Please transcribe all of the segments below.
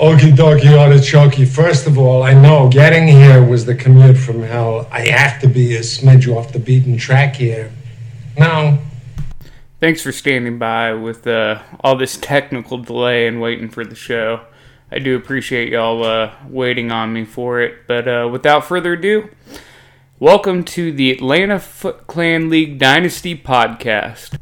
Okie dokie artichoke. First of all, I know getting here was the commute from hell. I have to be a smidge off the beaten track here. Now, Thanks for standing by with uh, all this technical delay and waiting for the show. I do appreciate y'all uh, waiting on me for it. But uh, without further ado, welcome to the Atlanta Foot Clan League Dynasty Podcast.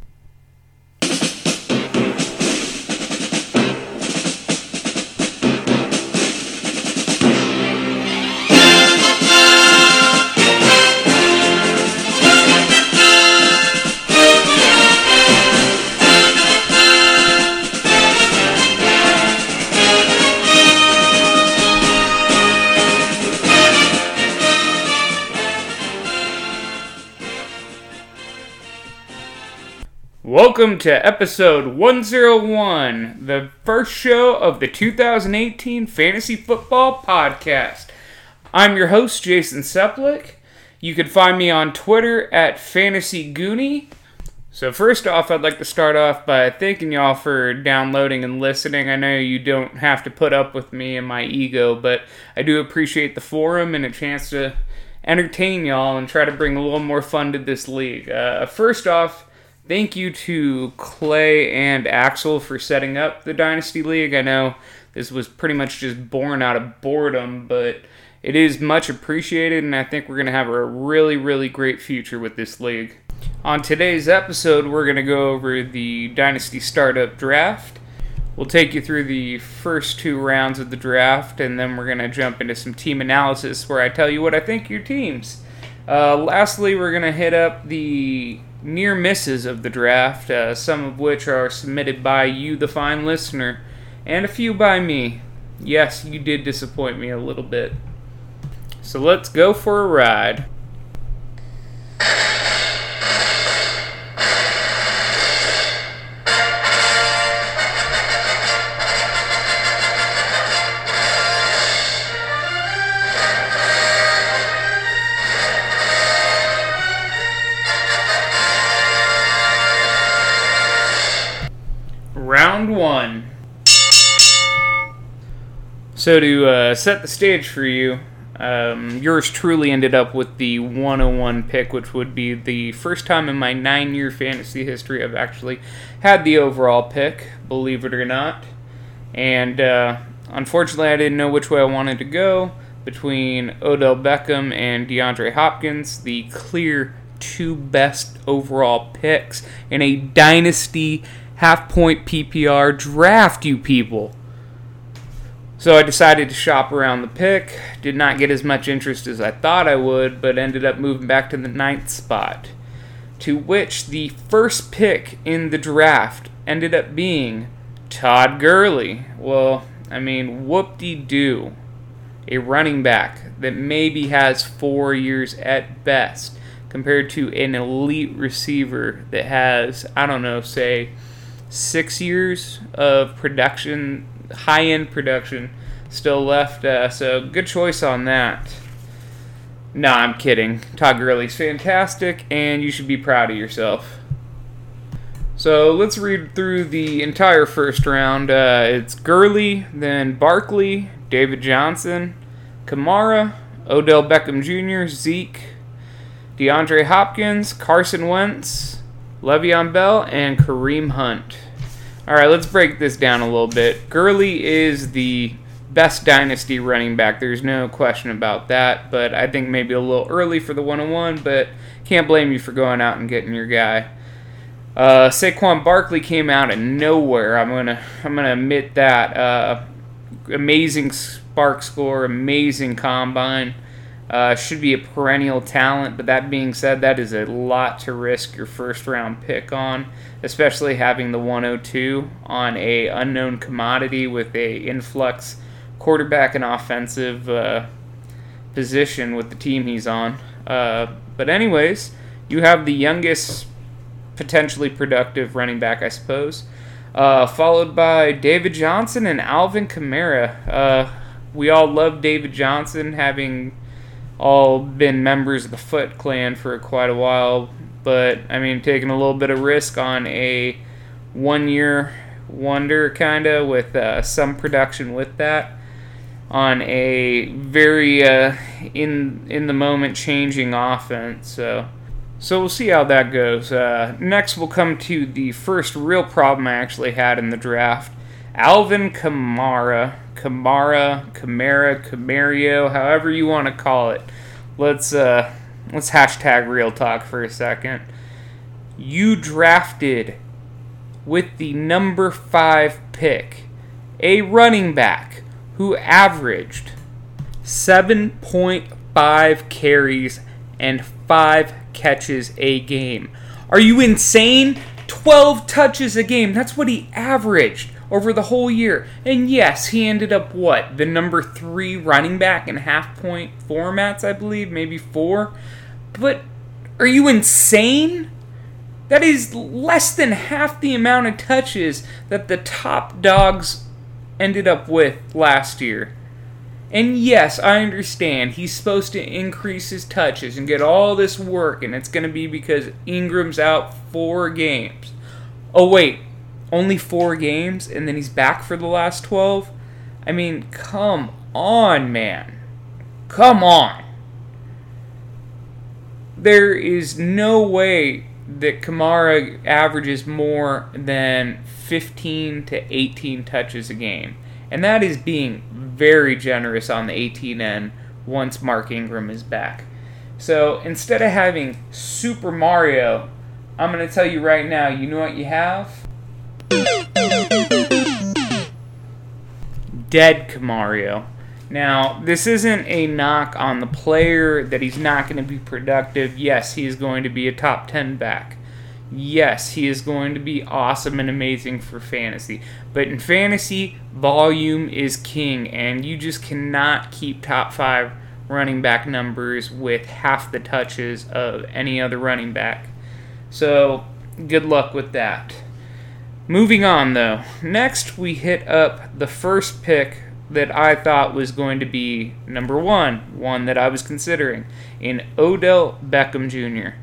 Welcome to episode 101, the first show of the 2018 Fantasy Football Podcast. I'm your host, Jason Seplik. You can find me on Twitter at Fantasy Goonie. So, first off, I'd like to start off by thanking y'all for downloading and listening. I know you don't have to put up with me and my ego, but I do appreciate the forum and a chance to entertain y'all and try to bring a little more fun to this league. Uh, first off, thank you to Clay and Axel for setting up the Dynasty League. I know this was pretty much just born out of boredom, but it is much appreciated, and I think we're going to have a really, really great future with this league. On today's episode, we're going to go over the Dynasty Startup Draft. We'll take you through the first two rounds of the draft, and then we're going to jump into some team analysis where I tell you what I think your teams. Uh, lastly, we're going to hit up the near misses of the draft, uh, some of which are submitted by you, the fine listener, and a few by me. Yes, you did disappoint me a little bit. So let's go for a ride. So to uh, set the stage for you, um, yours truly ended up with the 101 pick, which would be the first time in my nine-year fantasy history I've actually had the overall pick, believe it or not. And uh, unfortunately, I didn't know which way I wanted to go between Odell Beckham and DeAndre Hopkins, the clear two best overall picks in a dynasty half point PPR draft, you people. So I decided to shop around the pick. Did not get as much interest as I thought I would, but ended up moving back to the ninth spot. To which the first pick in the draft ended up being Todd Gurley. Well, I mean, whoop de doo. A running back that maybe has four years at best compared to an elite receiver that has, I don't know, say, six years of production, high end production still left. Uh, so good choice on that. Nah, I'm kidding. Todd Gurley's fantastic, and you should be proud of yourself. So let's read through the entire first round. Uh, it's Gurley, then Barkley, David Johnson, Kamara, Odell Beckham Jr., Zeke, DeAndre Hopkins, Carson Wentz, Le'Veon Bell, and Kareem Hunt. All right, let's break this down a little bit. Gurley is the best dynasty running back. There's no question about that. But I think maybe a little early for the 101, but can't blame you for going out and getting your guy. Uh, Saquon Barkley came out of nowhere. I'm gonna I'm gonna admit that. Uh, amazing SPARQ score, amazing combine. Uh, should be a perennial talent, but that being said, that is a lot to risk your first round pick on, especially having the 102 on a unknown commodity with a influx quarterback and offensive uh, position with the team he's on. Uh, but anyways, you have the youngest potentially productive running back, I suppose, uh, followed by David Johnson and Alvin Kamara. Uh, we all love David Johnson, having all been members of the Foot Clan for quite a while. But I mean, taking a little bit of risk on a one-year wonder, kind of, with uh, some production with that on a very uh, in in the moment changing offense. So. So we'll see how that goes. Uh, next, we'll come to the first real problem I actually had in the draft. Alvin Kamara, Kamara, Kamara, Camario, however you want to call it. Let's uh, let's hashtag real talk for a second. You drafted with the number five pick a running back who averaged 7.5 carries and 5 catches a game. Are you insane? 12 touches a game. That's what he averaged over the whole year. And yes, he ended up what? The number 3 running back in half point formats, I believe, maybe 4. But are you insane? That is less than half the amount of touches that the top dogs ended up with last year. And yes, I understand he's supposed to increase his touches and get all this work, and it's going to be because Ingram's out four games. Oh, wait, only four games, and then he's back for the last 12? I mean, come on, man. Come on. There is no way that Kamara averages more than 15 to 18 touches a game. And that is being very generous on the 18N once Mark Ingram is back. So instead of having Super Mario, I'm going to tell you right now, you know what you have? Dead Kamario. Now, this isn't a knock on the player that he's not going to be productive. Yes, he is going to be a top 10 back yes, he is going to be awesome and amazing for fantasy. But in fantasy, volume is king, and you just cannot keep top five running back numbers with half the touches of any other running back. So, good luck with that. Moving on, though. Next, we hit up the first pick that I thought was going to be number one, one that I was considering, in Odell Beckham Jr.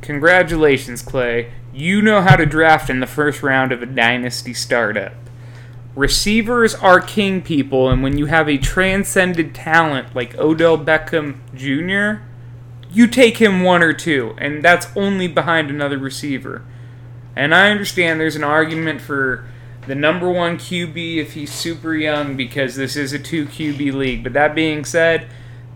Congratulations, Clay. You know how to draft in the first round of a dynasty startup. Receivers are king people, and when you have a transcended talent like Odell Beckham Jr., you take him one or two, and that's only behind another receiver. And I understand there's an argument for the number one QB if he's super young because this is a two QB league. But that being said,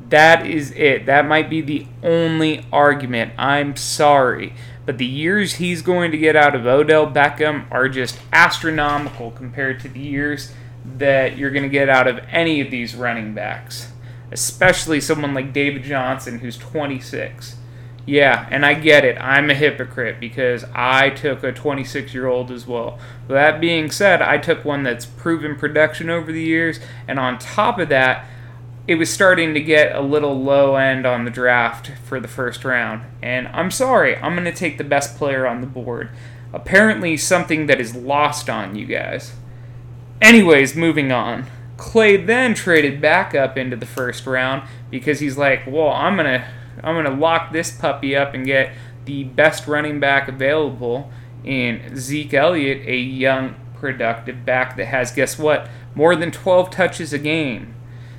that is it. That might be the only argument. I'm sorry. But the years he's going to get out of Odell Beckham are just astronomical compared to the years that you're going to get out of any of these running backs, especially someone like David Johnson, who's 26. Yeah, and I get it. I'm a hypocrite because I took a 26 year old as well. that being said, I took one that's proven production over the years, and on top of that, it was starting to get a little low end on the draft for the first round. And I'm sorry, I'm going to take the best player on the board. Apparently, something that is lost on you guys. Anyways, moving on. Clay then traded back up into the first round because he's like, well, I'm to. I'm to lock this puppy up and get the best running back available in Zeke Elliott, a young, productive back that has, guess what, more than 12 touches a game.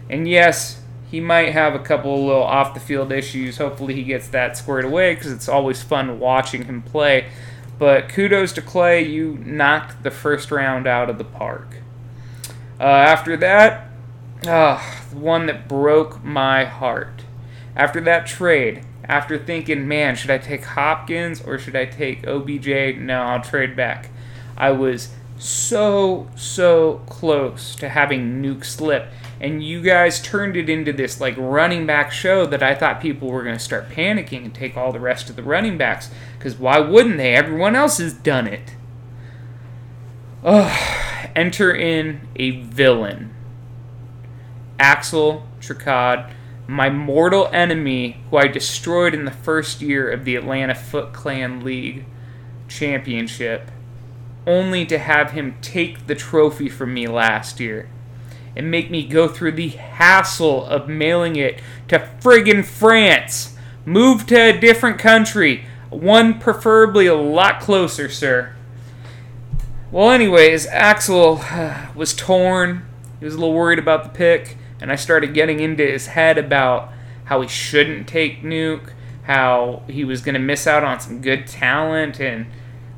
And yes, he might have a couple of little off the field issues. Hopefully, he gets that squared away because it's always fun watching him play. But kudos to Clay, you knocked the first round out of the park. Uh, after that, uh, one that broke my heart. After that trade, after thinking, man, should I take Hopkins or should I take OBJ? No, I'll trade back. I was so, so close to having Nuke slip and you guys turned it into this like running back show that I thought people were going to start panicking and take all the rest of the running backs because why wouldn't they? Everyone else has done it. Ugh. Enter in a villain. Axel Tricard, my mortal enemy who I destroyed in the first year of the Atlanta Foot Clan League championship, only to have him take the trophy from me last year and make me go through the hassle of mailing it to friggin' France. Move to a different country. One preferably a lot closer, sir. Well, anyways, Axel uh, was torn. He was a little worried about the pick, and I started getting into his head about how he shouldn't take Nuke, how he was going to miss out on some good talent, and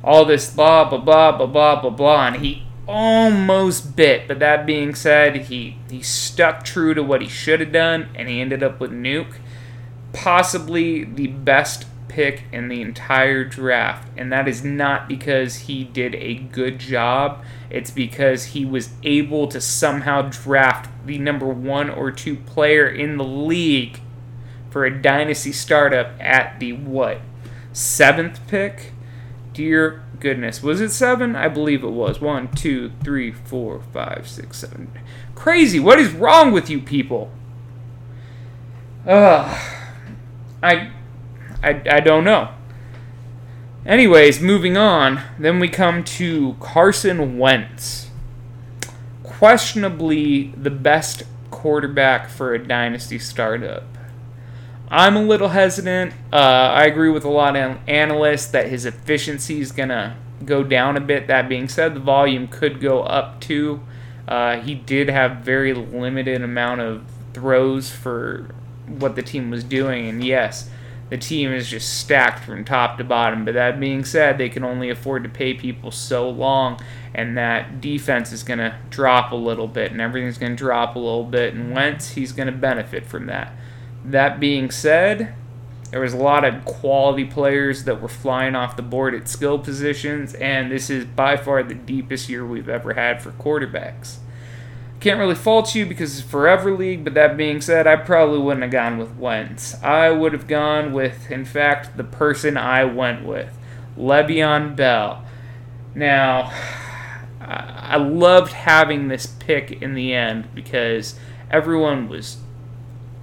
all this blah, blah, blah, blah, blah, blah, blah. And he almost bit, but that being said, he, he stuck true to what he should have done, and he ended up with Nuke. Possibly the best pick in the entire draft. And that is not because he did a good job, it's because he was able to somehow draft the number one or two player in the league for a dynasty startup at the what? Seventh pick? Dear goodness. Was it seven? I believe it was. One, two, three, four, five, six, seven. Crazy. What is wrong with you people? Ugh. I I, I don't know. Anyways, moving on, then we come to Carson Wentz. Questionably the best quarterback for a dynasty startup. I'm a little hesitant. Uh, I agree with a lot of analysts that his efficiency is going to go down a bit. That being said, the volume could go up too. Uh, he did have very limited amount of throws for what the team was doing, and yes, the team is just stacked from top to bottom. But that being said, they can only afford to pay people so long, and that defense is going to drop a little bit, and everything's going to drop a little bit. And Wentz, he's going to benefit from that. That being said, there was a lot of quality players that were flying off the board at skill positions, and this is by far the deepest year we've ever had for quarterbacks. Can't really fault you because it's forever league, but that being said, I probably wouldn't have gone with Wentz. I would have gone with, in fact, the person I went with, Le'Veon Bell. Now, I loved having this pick in the end because everyone was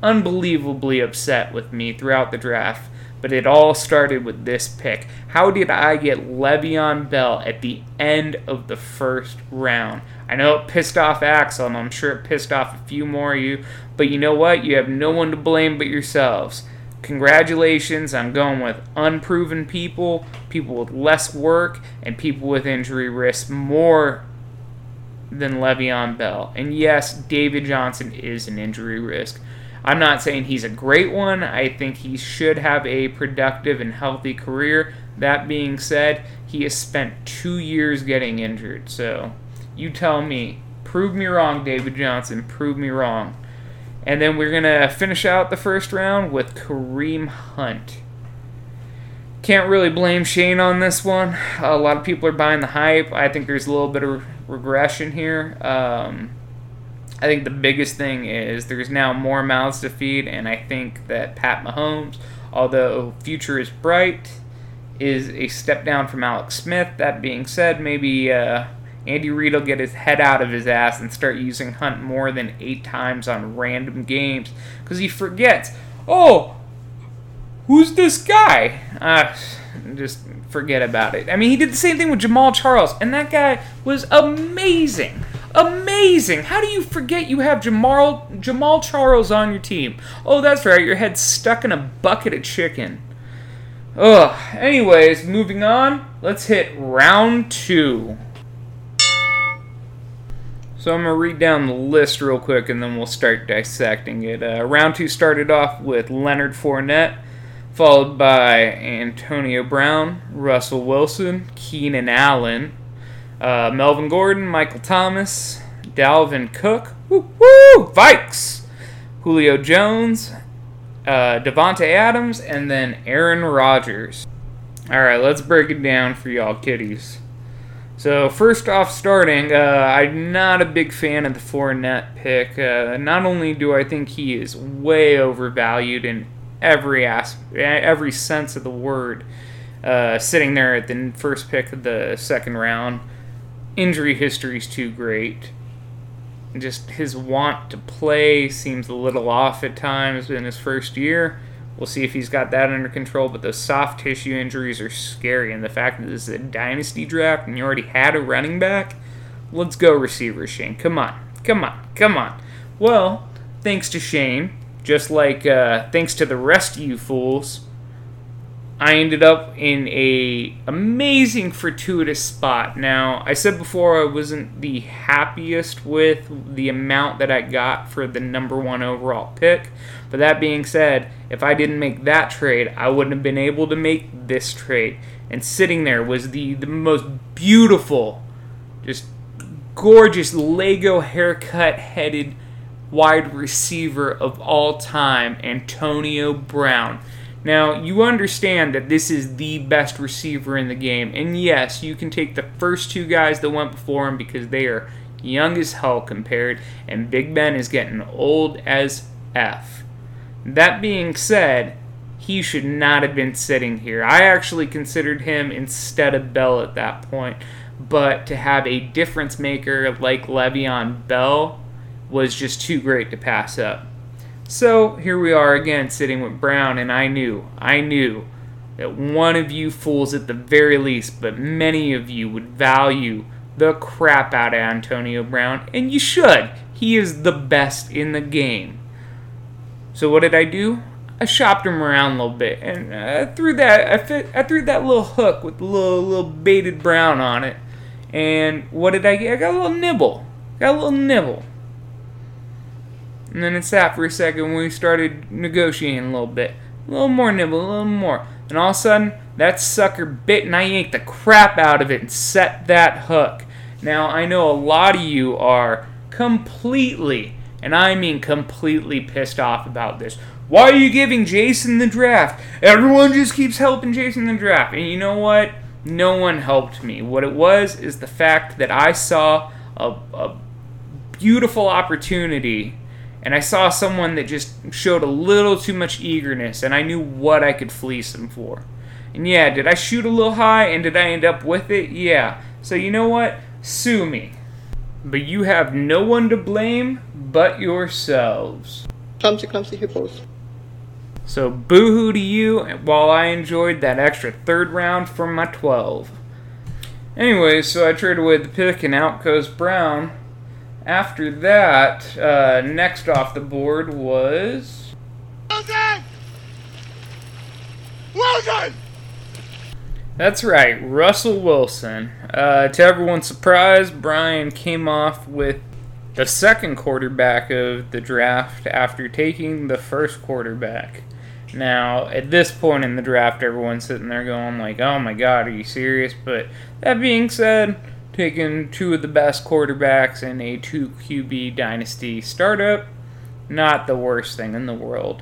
unbelievably upset with me throughout the draft but it all started with this pick. How did I get Le'Veon Bell at the end of the first round? I know it pissed off Axel, and I'm sure it pissed off a few more of you, but you know what? You have no one to blame but yourselves. Congratulations, I'm going with unproven people, people with less work, and people with injury risk more than Le'Veon Bell. And yes, David Johnson is an injury risk. I'm not saying he's a great one. I think he should have a productive and healthy career. That being said, he has spent two years getting injured. So you tell me. Prove me wrong, David Johnson. Prove me wrong. And then we're going to finish out the first round with Kareem Hunt. Can't really blame Shane on this one. A lot of people are buying the hype. I think there's a little bit of regression here. Um, I think the biggest thing is there's now more mouths to feed, and I think that Pat Mahomes, although future is bright, is a step down from Alex Smith. That being said, maybe uh, Andy Reid will get his head out of his ass and start using Hunt more than eight times on random games because he forgets. Oh, who's this guy? Uh, just forget about it. I mean, he did the same thing with Jamaal Charles, and that guy was amazing. Amazing! How do you forget you have Jamal Jamaal Charles on your team? Oh, that's right, your head's stuck in a bucket of chicken. Ugh. Anyways, moving on. Let's hit round two. So I'm gonna read down the list real quick, and then we'll start dissecting it. Uh, round two started off with Leonard Fournette, followed by Antonio Brown, Russell Wilson, Keenan Allen, uh, Melvin Gordon, Michael Thomas, Dalvin Cook, woo woo, Vikes, Julio Jones, uh, Davante Adams, and then Aaron Rodgers. All right, let's break it down for y'all kiddies. So first off, starting, uh, I'm not a big fan of the Fournette pick. Uh, not only do I think he is way overvalued in every as- every sense of the word, uh, sitting there at the first pick of the second round injury history is too great. Just his want to play seems a little off at times in his first year. We'll see if he's got that under control, but those soft tissue injuries are scary. And the fact that this is a dynasty draft and you already had a running back, let's go, receiver Shane. Come on, come on, come on. Well, thanks to Shane, just like uh, thanks to the rest of you fools, I ended up in a amazing fortuitous spot. Now, I said before I wasn't the happiest with the amount that I got for the number one overall pick. But that being said, if I didn't make that trade, I wouldn't have been able to make this trade. And sitting there was the, the most beautiful, just gorgeous Lego haircut headed wide receiver of all time, Antonio Brown. Now, you understand that this is the best receiver in the game. And yes, you can take the first two guys that went before him because they are young as hell compared, and Big Ben is getting old as F. That being said, he should not have been sitting here. I actually considered him instead of Bell at that point. But to have a difference maker like Le'Veon Bell was just too great to pass up. So here we are again sitting with Brown, and I knew, I knew that one of you fools at the very least, but many of you would value the crap out of Antonio Brown, and you should. He is the best in the game. So what did I do? I shopped him around a little bit, and I threw that I, fit, I threw that little hook with a little little baited brown on it. And what did I get? I got a little nibble. Got a little nibble. And then it sat for a second we started negotiating a little bit. A little more nibble, a little more. And all of a sudden, that sucker bit and I yanked the crap out of it and set that hook. Now, I know a lot of you are completely, and I mean completely pissed off about this. Why are you giving Jason the draft? Everyone just keeps helping Jason the draft. And you know what? No one helped me. What it was is the fact that I saw a, a beautiful opportunity and I saw someone that just showed a little too much eagerness, and I knew what I could fleece him for. And yeah, did I shoot a little high, and did I end up with it? Yeah. So you know what? Sue me. But you have no one to blame but yourselves. Clumsy, clumsy hippos. So boohoo to you while I enjoyed that extra third round from my 12. Anyway, so I traded away the pick, and out goes Brown. After that, uh, next off the board was. Wilson! Wilson! That's right, Russell Wilson. Uh, to everyone's surprise, Brian came off with the second quarterback of the draft after taking the first quarterback. Now, at this point in the draft, everyone's sitting there going like, "Oh my God, are you serious?" But that being said, taking two of the best quarterbacks in a two QB dynasty startup. Not the worst thing in the world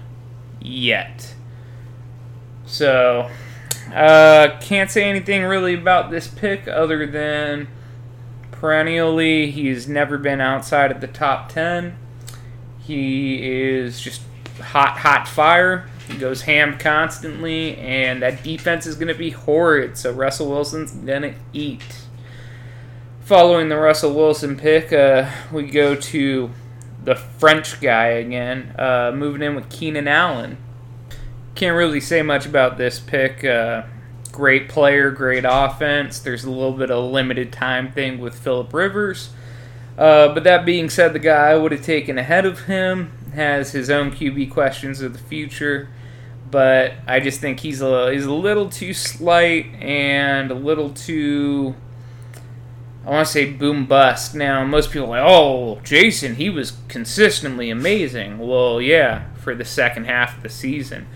yet. So, uh, can't say anything really about this pick other than perennially he's never been outside of the top 10. He is just hot, hot fire. He goes ham constantly, and that defense is going to be horrid. So Russell Wilson's going to eat. Following the Russell Wilson pick, uh, we go to the French guy again, uh, moving in with Keenan Allen. Can't really say much about this pick. Uh, great player, great offense. There's a little bit of limited time thing with Philip Rivers. Uh, but that being said, the guy I would have taken ahead of him has his own QB questions of the future. But I just think he's a he's a little too slight and a little too I want to say boom bust. Now, most people are like, oh, Jason, he was consistently amazing. Well, yeah, for the second half of the season.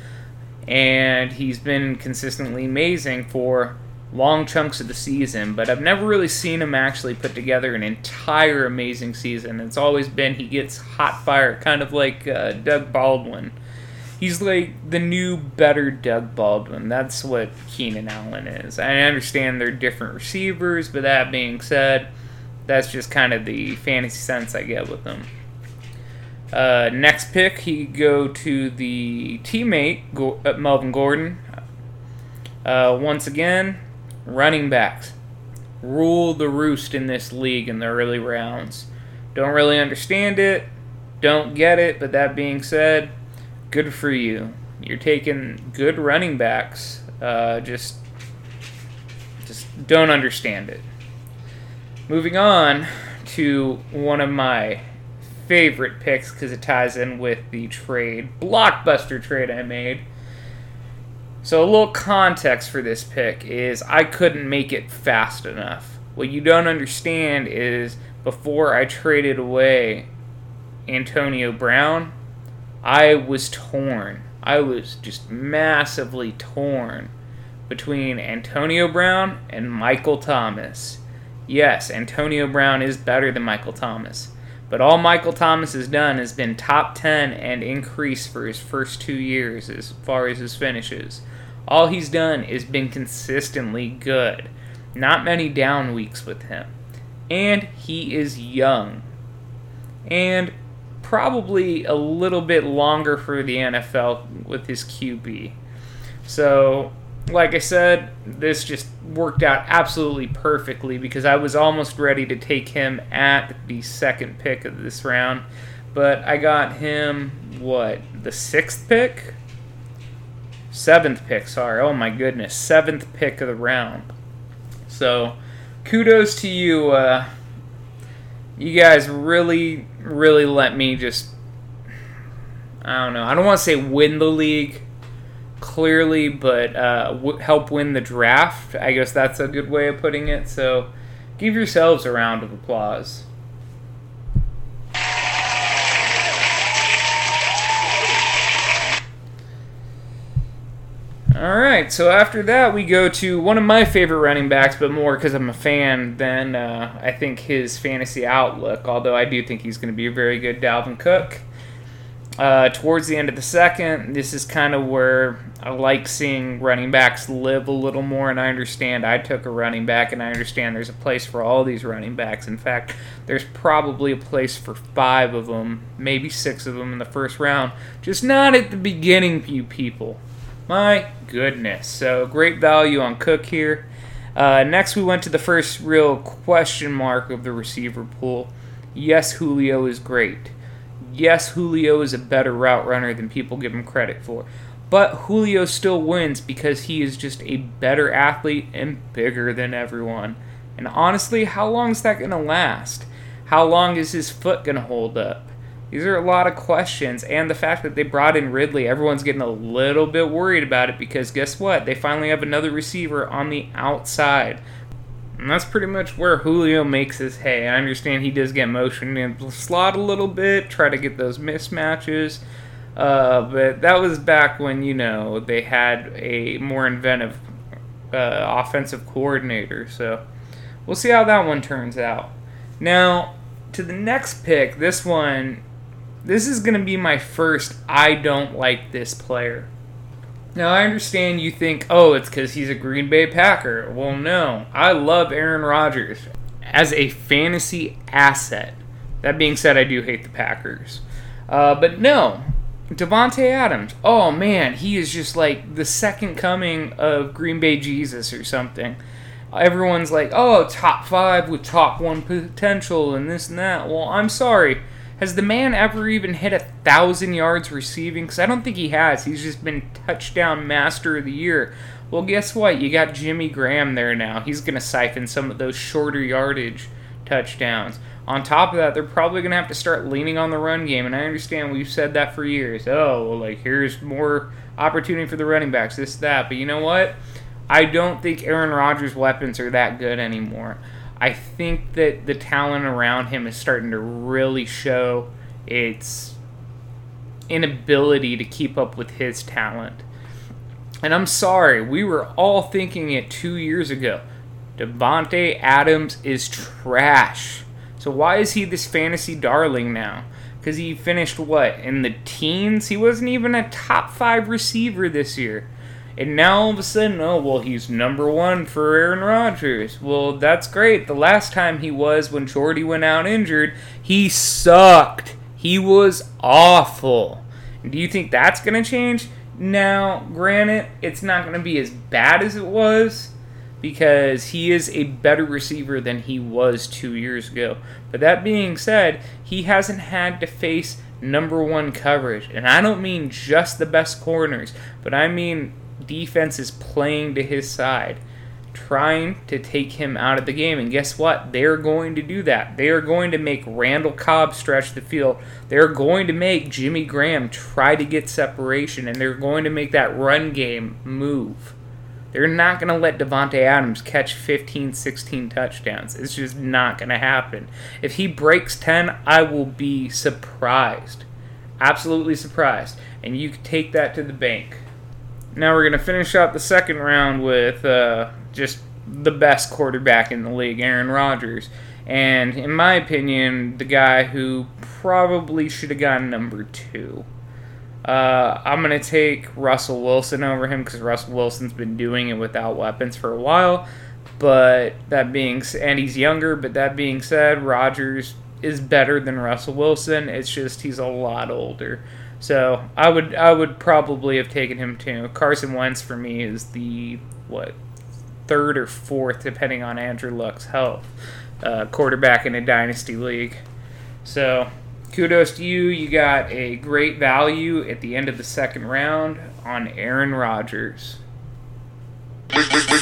And he's been consistently amazing for long chunks of the season, but I've never really seen him actually put together an entire amazing season. It's always been he gets hot fire, kind of like uh, Doug Baldwin he's like the new, better Doug Baldwin. That's what Keenan Allen is. I understand they're different receivers, but that being said, that's just kind of the fantasy sense I get with them. Uh, next pick, he go to the teammate Go- uh, Melvin Gordon. Uh, once again, running backs rule the roost in this league in the early rounds. Don't really understand it, don't get it, but that being said, good for you. You're taking good running backs. Uh, just, just don't understand it. Moving on to one of my favorite picks because it ties in with the trade, blockbuster trade I made. So, a little context for this pick is I couldn't make it fast enough. What you don't understand is before I traded away Antonio Brown, I was torn. I was just massively torn between Antonio Brown and Michael Thomas. Yes, Antonio Brown is better than Michael Thomas. But all Michael Thomas has done has been top 10 and increase for his first two years as far as his finishes. All he's done is been consistently good. Not many down weeks with him. And he is young. And probably a little bit longer for the NFL with his QB. So, like I said, this just worked out absolutely perfectly because I was almost ready to take him at the second pick of this round. But I got him, what, the sixth pick? Seventh pick, sorry. Oh my goodness. Seventh pick of the round. So, kudos to you. Uh, you guys really, really let me just. I don't know. I don't want to say win the league clearly, but uh, w- help win the draft. I guess that's a good way of putting it. So give yourselves a round of applause. All right, so after that, we go to one of my favorite running backs, but more because I'm a fan than uh, I think his fantasy outlook, although I do think he's going to be a very good Dalvin Cook. Uh, towards the end of the second, this is kind of where I like seeing running backs live a little more, and I understand I took a running back, and I understand there's a place for all these running backs. In fact, there's probably a place for five of them, maybe six of them in the first round, just not at the beginning, you people. My goodness. So great value on Cook here. Uh, next, we went to the first real question mark of the receiver pool. Yes, Julio is great. Yes, Julio is a better route runner than people give him credit for. But Julio still wins because he is just a better athlete and bigger than everyone. And honestly, how long is that going to last? How long is his foot going to hold up? These are a lot of questions, and the fact that they brought in Ridley, everyone's getting a little bit worried about it because guess what? They finally have another receiver on the outside. And that's pretty much where Julio makes his hay. I understand he does get motion in the slot a little bit, try to get those mismatches. Uh, but that was back when, you know, they had a more inventive uh, offensive coordinator. So we'll see how that one turns out. Now, to the next pick, this one this is going to be my first I don't like this player. Now, I understand you think, oh, it's because he's a Green Bay Packer. Well, no. I love Aaron Rodgers as a fantasy asset. That being said, I do hate the Packers. Uh, but no, Davante Adams. Oh man, he is just like the second coming of Green Bay Jesus or something. Everyone's like, oh, top five with top one potential and this and that. Well, I'm sorry. Has the man ever even hit a thousand yards receiving? Because I don't think he has. He's just been touchdown master of the year. Well, guess what? You got Jimmy Graham there now. He's going to siphon some of those shorter yardage touchdowns. On top of that, they're probably going to have to start leaning on the run game. And I understand we've said that for years. Oh, well, like, here's more opportunity for the running backs, this, that. But you know what? I don't think Aaron Rodgers' weapons are that good anymore. I think that the talent around him is starting to really show its inability to keep up with his talent. And I'm sorry, we were all thinking it two years ago. Davante Adams is trash. So why is he this fantasy darling now? Because he finished what in the teens? He wasn't even a top five receiver this year. And now all of a sudden, oh, well, he's number one for Aaron Rodgers. Well, that's great. The last time he was, when Jordy went out injured, he sucked. He was awful. Do you think that's going to change? Now, granted, it's not going to be as bad as it was because he is a better receiver than he was two years ago. But that being said, he hasn't had to face number one coverage. And I don't mean just the best corners, but I mean defense is playing to his side. trying to take him out of the game. And guess what? They're going to do that. They are going to make Randall Cobb stretch the field. They're going to make Jimmy Graham try to get separation, and they're going to make that run game move. They're not going to let Davante Adams catch 15, 16 touchdowns. It's just not going to happen. If he breaks 10, I will be surprised. Absolutely surprised. And you take that to the bank. Now we're going to finish out the second round with uh, just the best quarterback in the league, Aaron Rodgers. And in my opinion, the guy who probably should have gotten number two. Uh, I'm going to take Russell Wilson over him because Russell Wilson's been doing it without weapons for a while. But that being and he's younger. But that being said, Rodgers is better than Russell Wilson. It's just he's a lot older. So I would I would probably have taken him too. Carson Wentz for me is the what third or fourth, depending on Andrew Luck's health, uh, quarterback in a dynasty league. So kudos to you. You got a great value at the end of the second round on Aaron Rodgers. Make, make, make,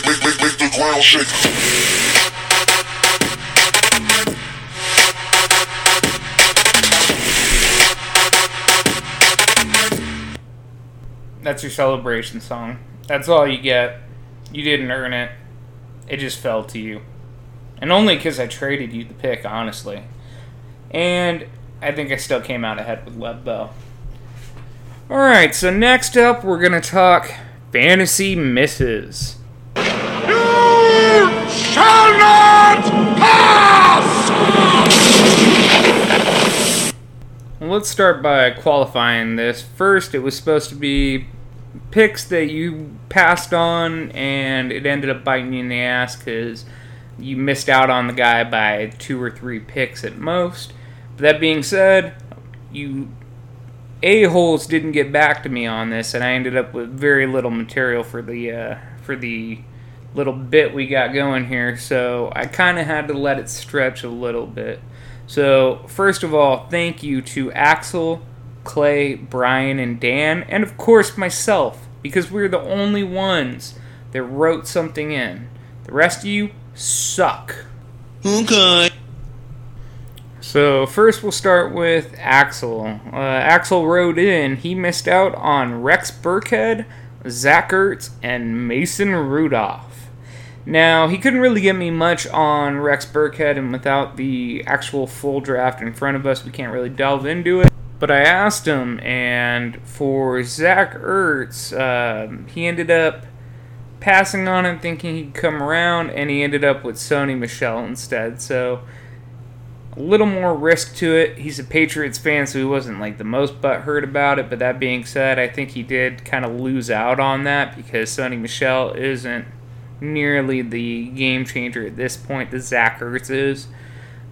That's your celebration song. That's all you get. You didn't earn it. It just fell to you. And only because I traded you the pick, honestly. And I think I still came out ahead with Lev Bell. Alright, so next up, we're going to talk fantasy misses. You shall not pass! Well, let's start by qualifying this. First, it was supposed to be picks that you passed on and it ended up biting you in the ass because you missed out on the guy by two or three picks at most. But that being said, you a-holes didn't get back to me on this, and I ended up with very little material for the uh, for the little bit we got going here. So I kind of had to let it stretch a little bit. So first of all, thank you to Axel, Clay, Brian, and Dan, and of course myself, because we're the only ones that wrote something in. The rest of you suck. Okay. So first we'll start with Axel. Uh, Axel wrote in he missed out on Rex Burkhead, Zach Ertz, and Mason Rudolph. Now he couldn't really get me much on Rex Burkhead, and without the actual full draft in front of us, we can't really delve into it. But I asked him, and for Zach Ertz, uh, he ended up passing on it, thinking he'd come around, and he ended up with Sony Michel instead. So a little more risk to it. He's a Patriots fan, so he wasn't like the most butthurt about it. But that being said, I think he did kind of lose out on that because Sony Michel isn't nearly the game changer at this point that Zach Ertz is.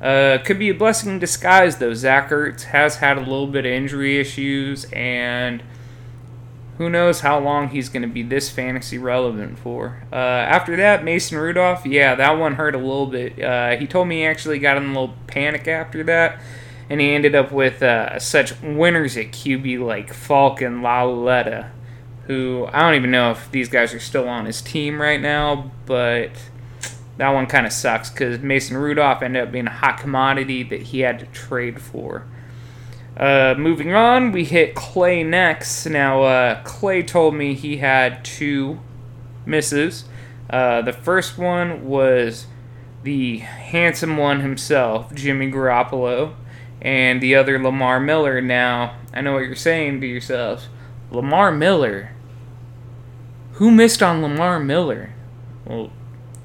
Uh, could be a blessing in disguise, though. Zach Ertz has had a little bit of injury issues, and who knows how long he's going to be this fantasy relevant for. Uh, after that, Mason Rudolph, yeah, that one hurt a little bit. Uh, he told me he actually got in a little panic after that, and he ended up with uh, such winners at QB like Falk and Lauletta, who I don't even know if these guys are still on his team right now, but that one kind of sucks because Mason Rudolph ended up being a hot commodity that he had to trade for. Uh, moving on, we hit Clay next. Now, uh, Clay told me he had two misses. Uh, the first one was the handsome one himself, Jimmy Garoppolo, and the other Lamar Miller. Now, I know what you're saying to yourselves Lamar Miller? Who missed on Lamar Miller? Well,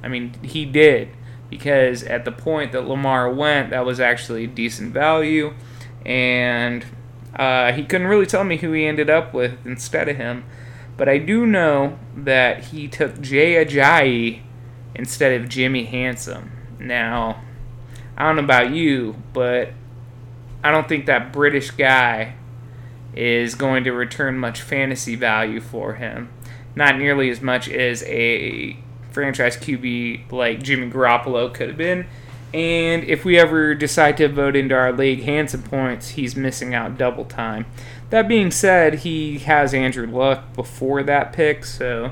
I mean, he did because at the point that Lamar went, that was actually decent value, and uh, he couldn't really tell me who he ended up with instead of him. But I do know that he took Jay Ajayi instead of Jimmy Handsome. Now, I don't know about you, but I don't think that British guy is going to return much fantasy value for him. Not nearly as much as a franchise QB like Jimmy Garoppolo could have been. And if we ever decide to vote into our league handsome points, he's missing out double time. That being said, he has Andrew Luck before that pick, so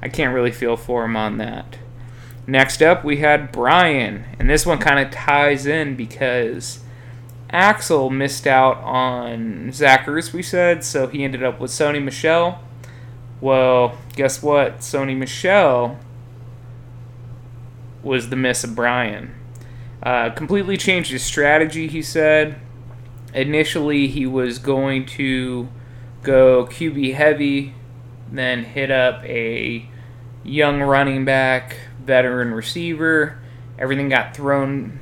I can't really feel for him on that. Next up, we had Brian, and this one kind of ties in because Axel missed out on Zach Ertz, we said, so he ended up with Sony Michel. Well, guess what? Sony Michel was the miss of Brian. Uh, completely changed his strategy, he said. Initially, he was going to go QB heavy, then hit up a young running back, veteran receiver. Everything got thrown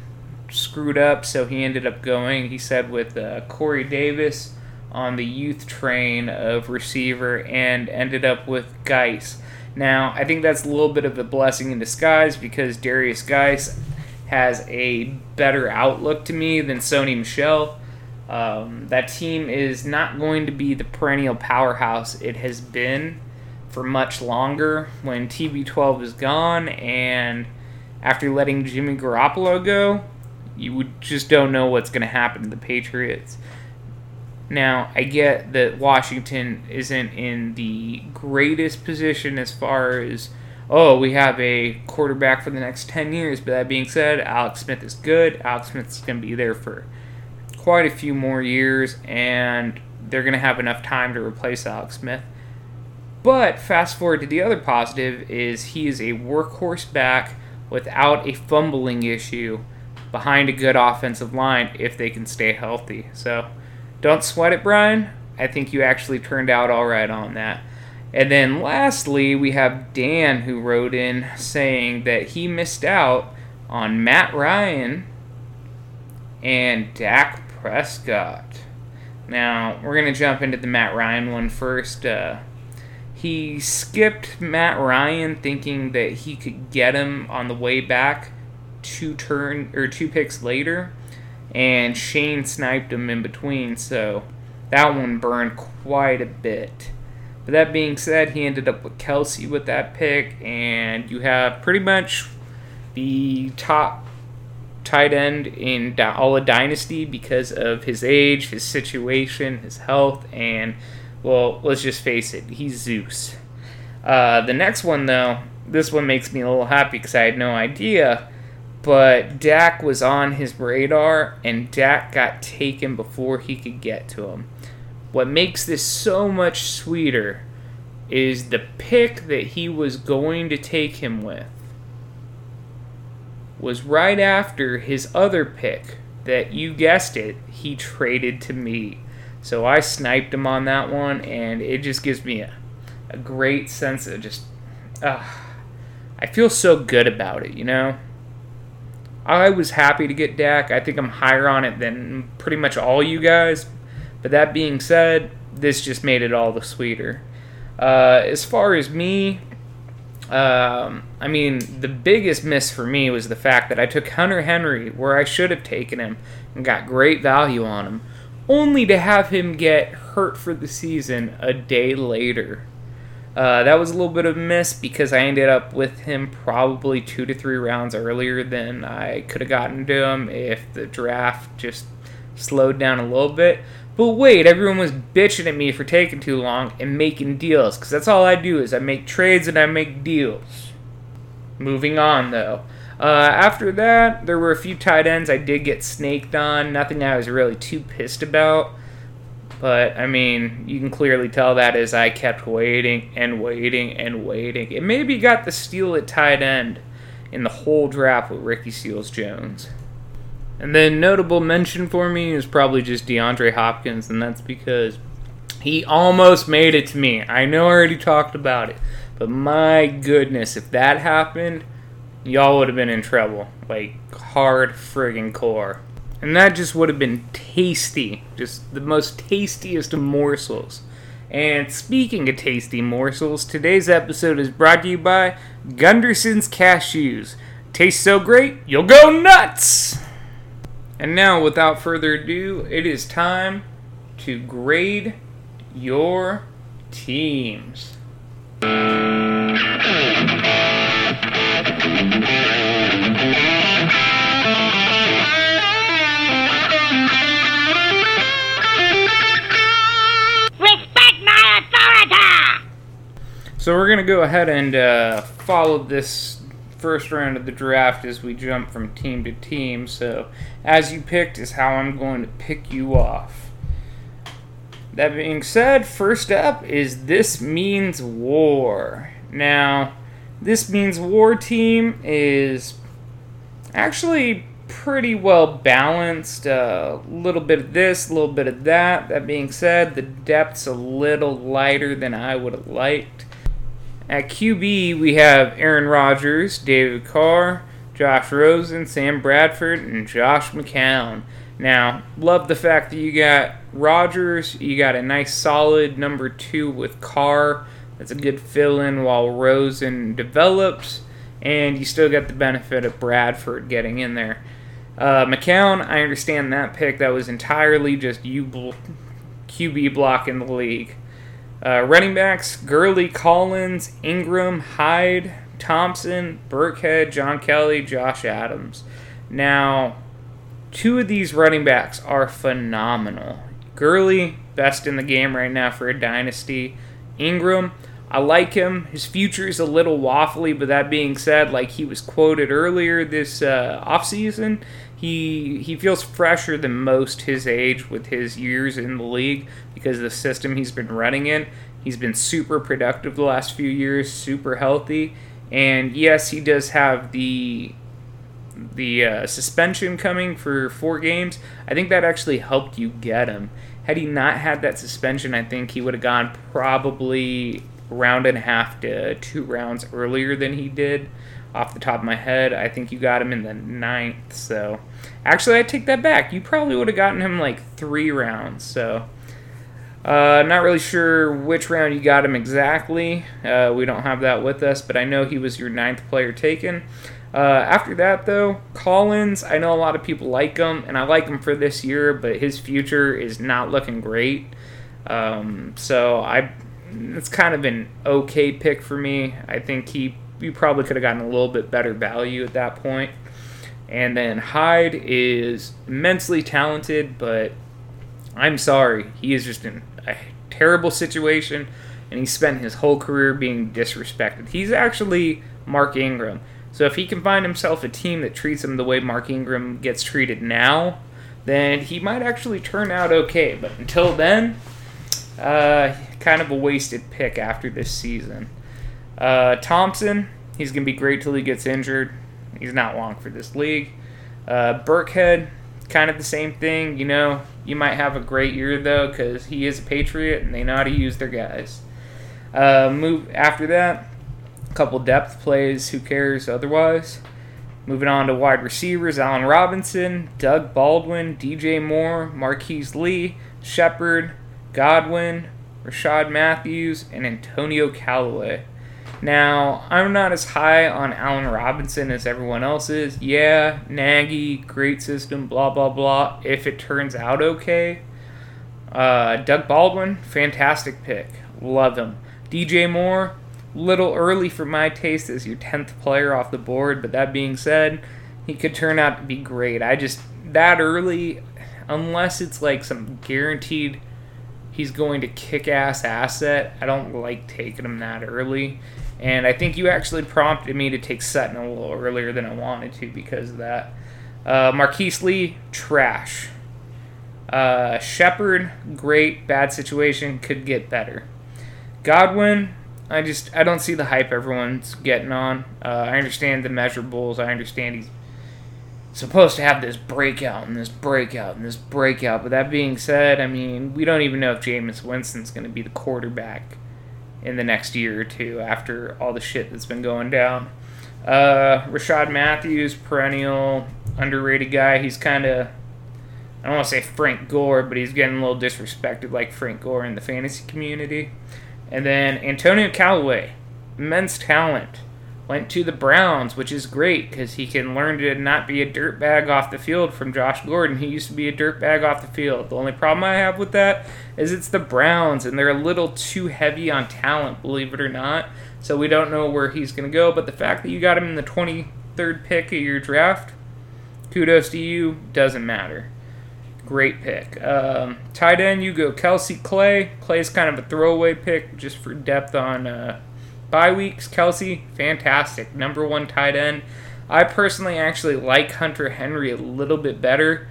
screwed up, so he ended up going, he said, with uh, Corey Davis on the youth train of receiver and ended up with Guice. Now, I think that's a little bit of a blessing in disguise because Derrius Guice has a better outlook to me than Sony Michel. Um, that team is not going to be the perennial powerhouse it has been for much longer when TB12 is gone and after letting Jimmy Garoppolo go, you just don't know what's going to happen to the Patriots. Now, I get that Washington isn't in the greatest position as far as, oh, we have a quarterback for the next 10 years. But that being said, Alex Smith is good. Alex Smith is going to be there for quite a few more years, and they're going to have enough time to replace Alex Smith. But fast forward to the other positive is he is a workhorse back without a fumbling issue behind a good offensive line if they can stay healthy. So don't sweat it, Brian. I think you actually turned out all right on that. And then lastly, we have Dan who wrote in saying that he missed out on Matt Ryan and Dak Prescott. Now, we're going to jump into the Matt Ryan one first. Uh, he skipped Matt Ryan thinking that he could get him on the way back two turn or two picks later and Shane sniped him in between, so that one burned quite a bit. But that being said, he ended up with Kelce with that pick, and you have pretty much the top tight end in all of Dynasty because of his age, his situation, his health, and well, let's just face it, he's Zeus. Uh, the next one, though, this one makes me a little happy because I had no idea. But Dak was on his radar, and Dak got taken before he could get to him. What makes this so much sweeter is the pick that he was going to take him with was right after his other pick that you guessed it, he traded to me. So I sniped him on that one, and it just gives me a, a great sense of just. Uh, I feel so good about it, you know? I was happy to get Dak. I think I'm higher on it than pretty much all you guys. But that being said, this just made it all the sweeter. Uh, as far as me, um, I mean, the biggest miss for me was the fact that I took Hunter Henry where I should have taken him and got great value on him only to have him get hurt for the season a day later. Uh, that was a little bit of a miss because I ended up with him probably two to three rounds earlier than I could have gotten to him if the draft just slowed down a little bit. But wait, everyone was bitching at me for taking too long and making deals because that's all I do is I make trades and I make deals. Moving on though. Uh, after that, there were a few tight ends I did get snaked on. Nothing I was really too pissed about. But, I mean, you can clearly tell that as I kept waiting and waiting and waiting. It maybe got the steal at tight end in the whole draft with Ricky Seals Jones. And then, notable mention for me is probably just DeAndre Hopkins, and that's because he almost made it to me. I know I already talked about it, but my goodness, if that happened, y'all would have been in trouble. Like, hard friggin' core. And that just would have been tasty. Just the most tastiest of morsels. And speaking of tasty morsels, today's episode is brought to you by Gunderson's Cashews. Tastes so great, you'll go nuts! And now, without further ado, it is time to grade your teams. So we're gonna go ahead and uh, follow this first round of the draft as we jump from team to team. So, as you picked is how I'm going to pick you off. That being said, first up is This Means War. Now, This Means War team is actually pretty well balanced. A uh, little bit of this, a little bit of that. That being said, the depth's a little lighter than I would have liked. At QB, we have Aaron Rodgers, David Carr, Josh Rosen, Sam Bradford, and Josh McCown. Now, love the fact that you got Rodgers, you got a nice solid number two with Carr. That's a good fill in while Rosen develops, and you still get the benefit of Bradford getting in there. Uh, McCown, I understand that pick. That was entirely just you bl- QB block in the league. Uh, running backs Gurley, Collins, Ingram, Hyde, Thompson, Burkhead, John Kelly, Josh Adams. Now, two of these running backs are phenomenal. Gurley, best in the game right now for a dynasty. Ingram, I like him. His future is a little waffly, but that being said, like he was quoted earlier this uh, offseason, he he feels fresher than most his age with his years in the league because of the system he's been running in. He's been super productive the last few years, super healthy, and yes, he does have the the uh, suspension coming for four games. I think that actually helped you get him. Had he not had that suspension, I think he would have gone probably round and a half to two rounds earlier than he did. Off the top of my head, I think you got him in the ninth. So, actually, I take that back. You probably would have gotten him like three rounds. So, uh, not really sure which round you got him exactly. Uh, we don't have that with us, but I know he was your ninth player taken. Uh, after that, though, Collins, I know a lot of people like him, and I like him for this year, but his future is not looking great. Um, so I it's kind of an okay pick for me. I think he you probably could have gotten a little bit better value at that point. And then Hyde is immensely talented, but I'm sorry, he is just in a terrible situation, and he spent his whole career being disrespected. He's actually Mark Ingram. So if he can find himself a team that treats him the way Mark Ingram gets treated now, then he might actually turn out okay. But until then, uh, kind of a wasted pick after this season. Uh, Thompson, he's going to be great till he gets injured. He's not long for this league. Uh, Burkhead, kind of the same thing. You know, you might have a great year though because he is a Patriot and they know how to use their guys. Uh, move after that, a couple depth plays. Who cares otherwise? Moving on to wide receivers: Allen Robinson, Doug Baldwin, DJ Moore, Marquise Lee, Shepard, Godwin, Rishard Matthews, and Antonio Callaway. Now, I'm not as high on Allen Robinson as everyone else is. Yeah, Nagy, great system, blah, blah, blah, if it turns out okay. Uh, Doug Baldwin, fantastic pick. Love him. DJ Moore, little early for my taste as your 10th player off the board, but that being said, he could turn out to be great. I just, that early, unless it's like some guaranteed he's going to kick ass asset. I don't like taking him that early. And I think you actually prompted me to take Sutton a little earlier than I wanted to because of that. Uh, Marquise Lee, trash. Uh, Shepard, great, bad situation, could get better. Godwin, I just I don't see the hype everyone's getting on. Uh, I understand the measurables. I understand he's supposed to have this breakout and this breakout and this breakout. But that being said, I mean, we don't even know if Jameis Winston's going to be the quarterback in the next year or two after all the shit that's been going down. Uh, Rishard Matthews, perennial underrated guy. He's kind of, I don't want to say Frank Gore, but he's getting a little disrespected like Frank Gore in the fantasy community. And then Antonio Callaway, immense talent went to the Browns, which is great because he can learn to not be a dirtbag off the field from Josh Gordon. He used to be a dirtbag off the field. The only problem I have with that is it's the Browns, and they're a little too heavy on talent, believe it or not. So we don't know where he's going to go. But the fact that you got him in the 23rd pick of your draft, kudos to you, doesn't matter. Great pick. Um, tight end, you go Kelce Clay. Clay's kind of a throwaway pick just for depth on. Uh, bye weeks, Kelce, fantastic. Number one tight end. I personally actually like Hunter Henry a little bit better,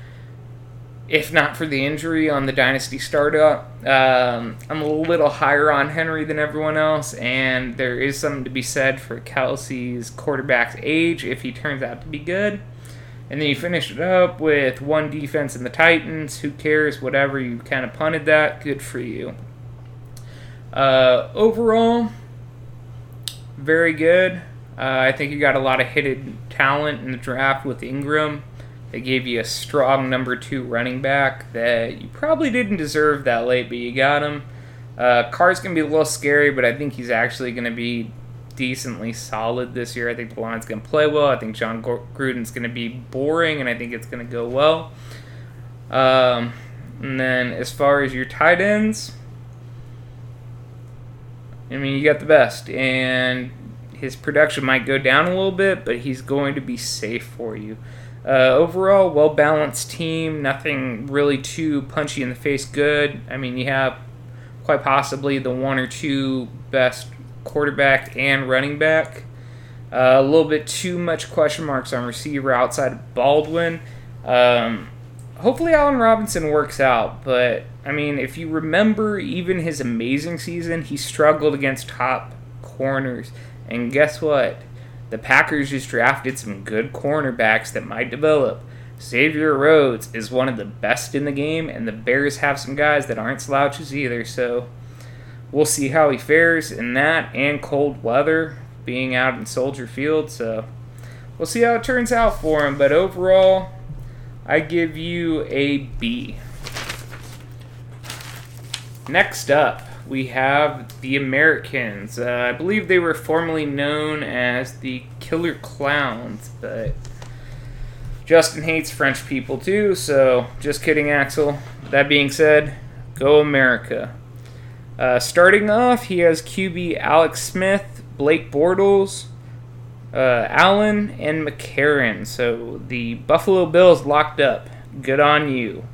if not for the injury on the Dynasty startup. Um, I'm a little higher on Henry than everyone else, and there is something to be said for Kelce's quarterback's age if he turns out to be good. And then you finish it up with one defense in the Titans. Who cares? Whatever. You kind of punted that. Good for you. Uh, overall, very good. Uh, I think you got a lot of hidden talent in the draft with Ingram. They gave you a strong number two running back that you probably didn't deserve that late, but you got him. Uh, Carr's going to be a little scary, but I think he's actually going to be decently solid this year. I think the line's going to play well. I think Jon Gruden's going to be boring, and I think it's going to go well. Um, and then as far as your tight ends, I mean, you got the best, and his production might go down a little bit, but he's going to be safe for you. Uh, overall, well balanced team. Nothing really too punchy in the face. Good. I mean, you have quite possibly the one or two best quarterback and running back. Uh, a little bit too much question marks on receiver outside of Baldwin. Um, hopefully, Allen Robinson works out, but I mean, if you remember even his amazing season, he struggled against top corners. And guess what? The Packers just drafted some good cornerbacks that might develop. Xavier Rhodes is one of the best in the game, and the Bears have some guys that aren't slouches either, so we'll see how he fares in that and cold weather being out in Soldier Field. So we'll see how it turns out for him. But overall, I give you a B. Next up, we have the Americans. Uh, I believe they were formerly known as the Killer Clowns, but Justin hates French people too, so just kidding, Axel. That being said, go America. Uh, starting off, he has QB Alex Smith, Blake Bortles, uh, Allen, and McCarron. So the Buffalo Bills locked up. Good on you.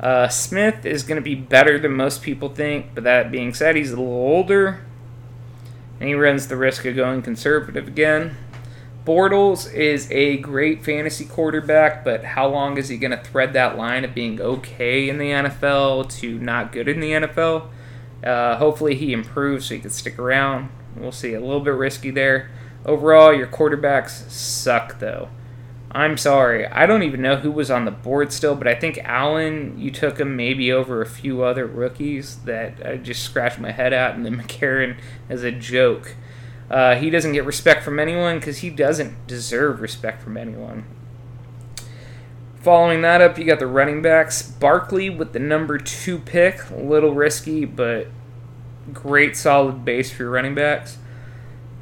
Uh, Smith is going to be better than most people think, but that being said, he's a little older, and he runs the risk of going conservative again. Bortles is a great fantasy quarterback, but how long is he going to thread that line of being okay in the NFL to not good in the NFL? Uh, hopefully he improves so he can stick around. We'll see. A little bit risky there. Overall, your quarterbacks suck, though. I'm sorry. I don't even know who was on the board still, but I think Allen, you took him maybe over a few other rookies that I just scratched my head at, and then McCarron as a joke. Uh, he doesn't get respect from anyone because he doesn't deserve respect from anyone. Following that up, you got the running backs. Barkley with the number two pick. A little risky, but great solid base for your running backs.